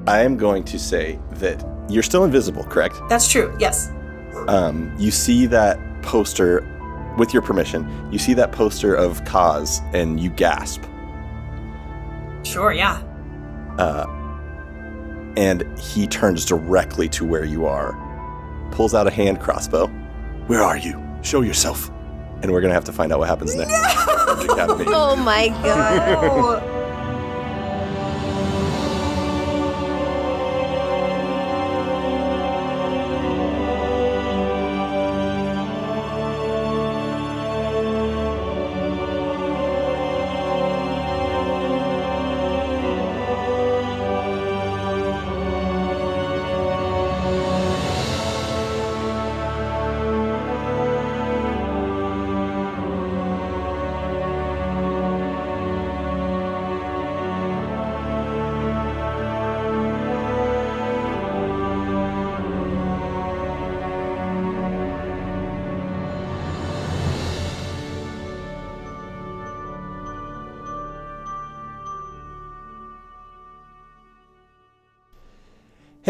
I am going to say that you're still invisible, correct? That's true. Yes. Um, you see that poster, with your permission, you see that poster of Kaz and you gasp. Sure. Yeah. Uh, and he turns directly to where you are, pulls out a hand crossbow. Where are you? Show yourself. And we're gonna have to find out what happens next. Academy. Oh my god.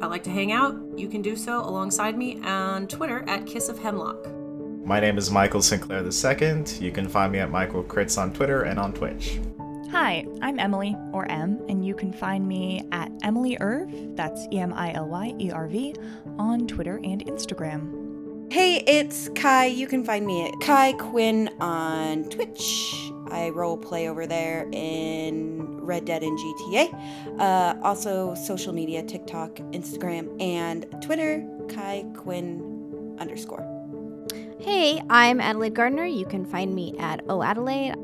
I like to hang out. You can do so alongside me on Twitter at Kiss of Hemlock. My name is Michael Sinclair II. You can find me at Michael Crits on Twitter and on Twitch. Hi, I'm Emily, or M, and you can find me at Emily Irv, that's E M I L Y E R V, on Twitter and Instagram. Hey, it's Kai. You can find me at Kai Quinn on Twitch. I role play over there in Red Dead and GTA. Uh, also, social media TikTok, Instagram, and Twitter Kai Quinn underscore. Hey, I'm Adelaide Gardner. You can find me at O Adelaide.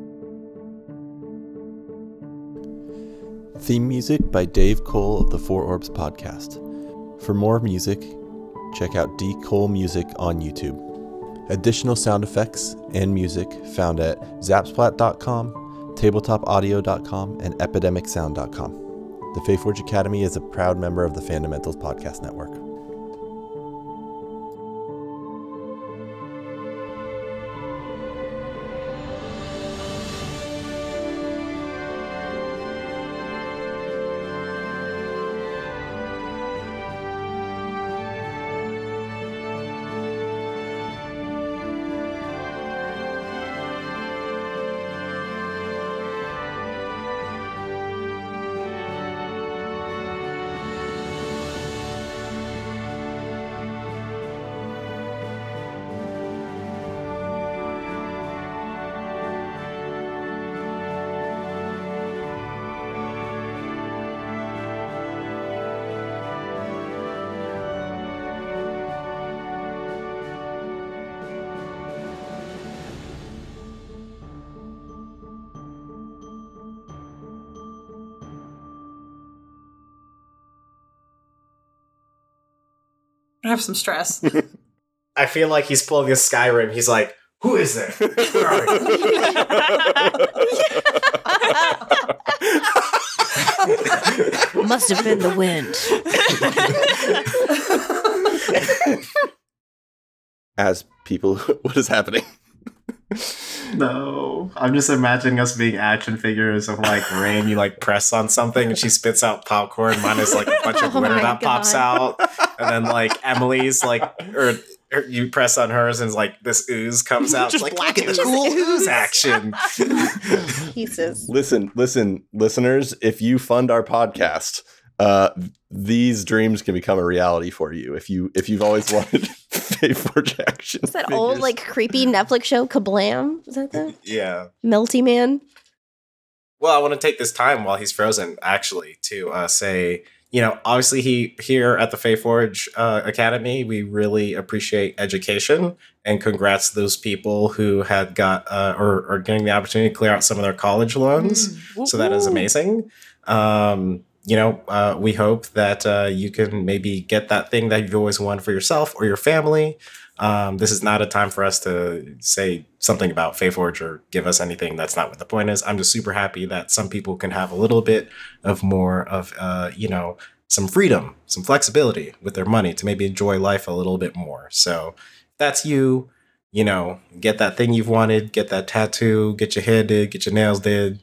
Theme music by Dave Cole of the Four Orbs podcast. For more music, check out D Cole Music on YouTube. Additional sound effects and music found at zapsplat.com, tabletopaudio.com, and epidemicsound.com. The Faeforge Academy is a proud member of the Fandomentals Podcast Network. I have some stress. I feel like he's pulling a Skyrim. He's like, who is there? Where are you? Must have been the wind. As people, what is happening? No, I'm just imagining us being action figures of like Rain. You like press on something and she spits out popcorn. Mine is like a bunch of Oh glitter my that pops out, and then like Emily's like, or, or you press on hers and like this ooze comes out. It's Just like black look at the ooze. cool ooze action. Pieces. Listen, listen, listeners, if you fund our podcast, uh these dreams can become a reality for you if you if you've always wanted Faeforge action. Is that old like creepy Netflix show Kablam? Is that the yeah. Melty Man? Well, I want to take this time while he's frozen, actually, to uh, say, you know, obviously, he here at the Faeforge uh, Academy, we really appreciate education, and congrats to those people who had got uh, or are getting the opportunity to clear out some of their college loans. So that is amazing. Um, you know, uh, we hope that uh, you can maybe get that thing that you've always wanted for yourself or your family. Um, this is not a time for us to say something about Forge or give us anything. That's not what the point is. I'm just super happy that some people can have a little bit of more of, uh, you know, some freedom, some flexibility with their money to maybe enjoy life a little bit more. So that's you, you know, get that thing you've wanted, get that tattoo, get your hair did, get your nails did,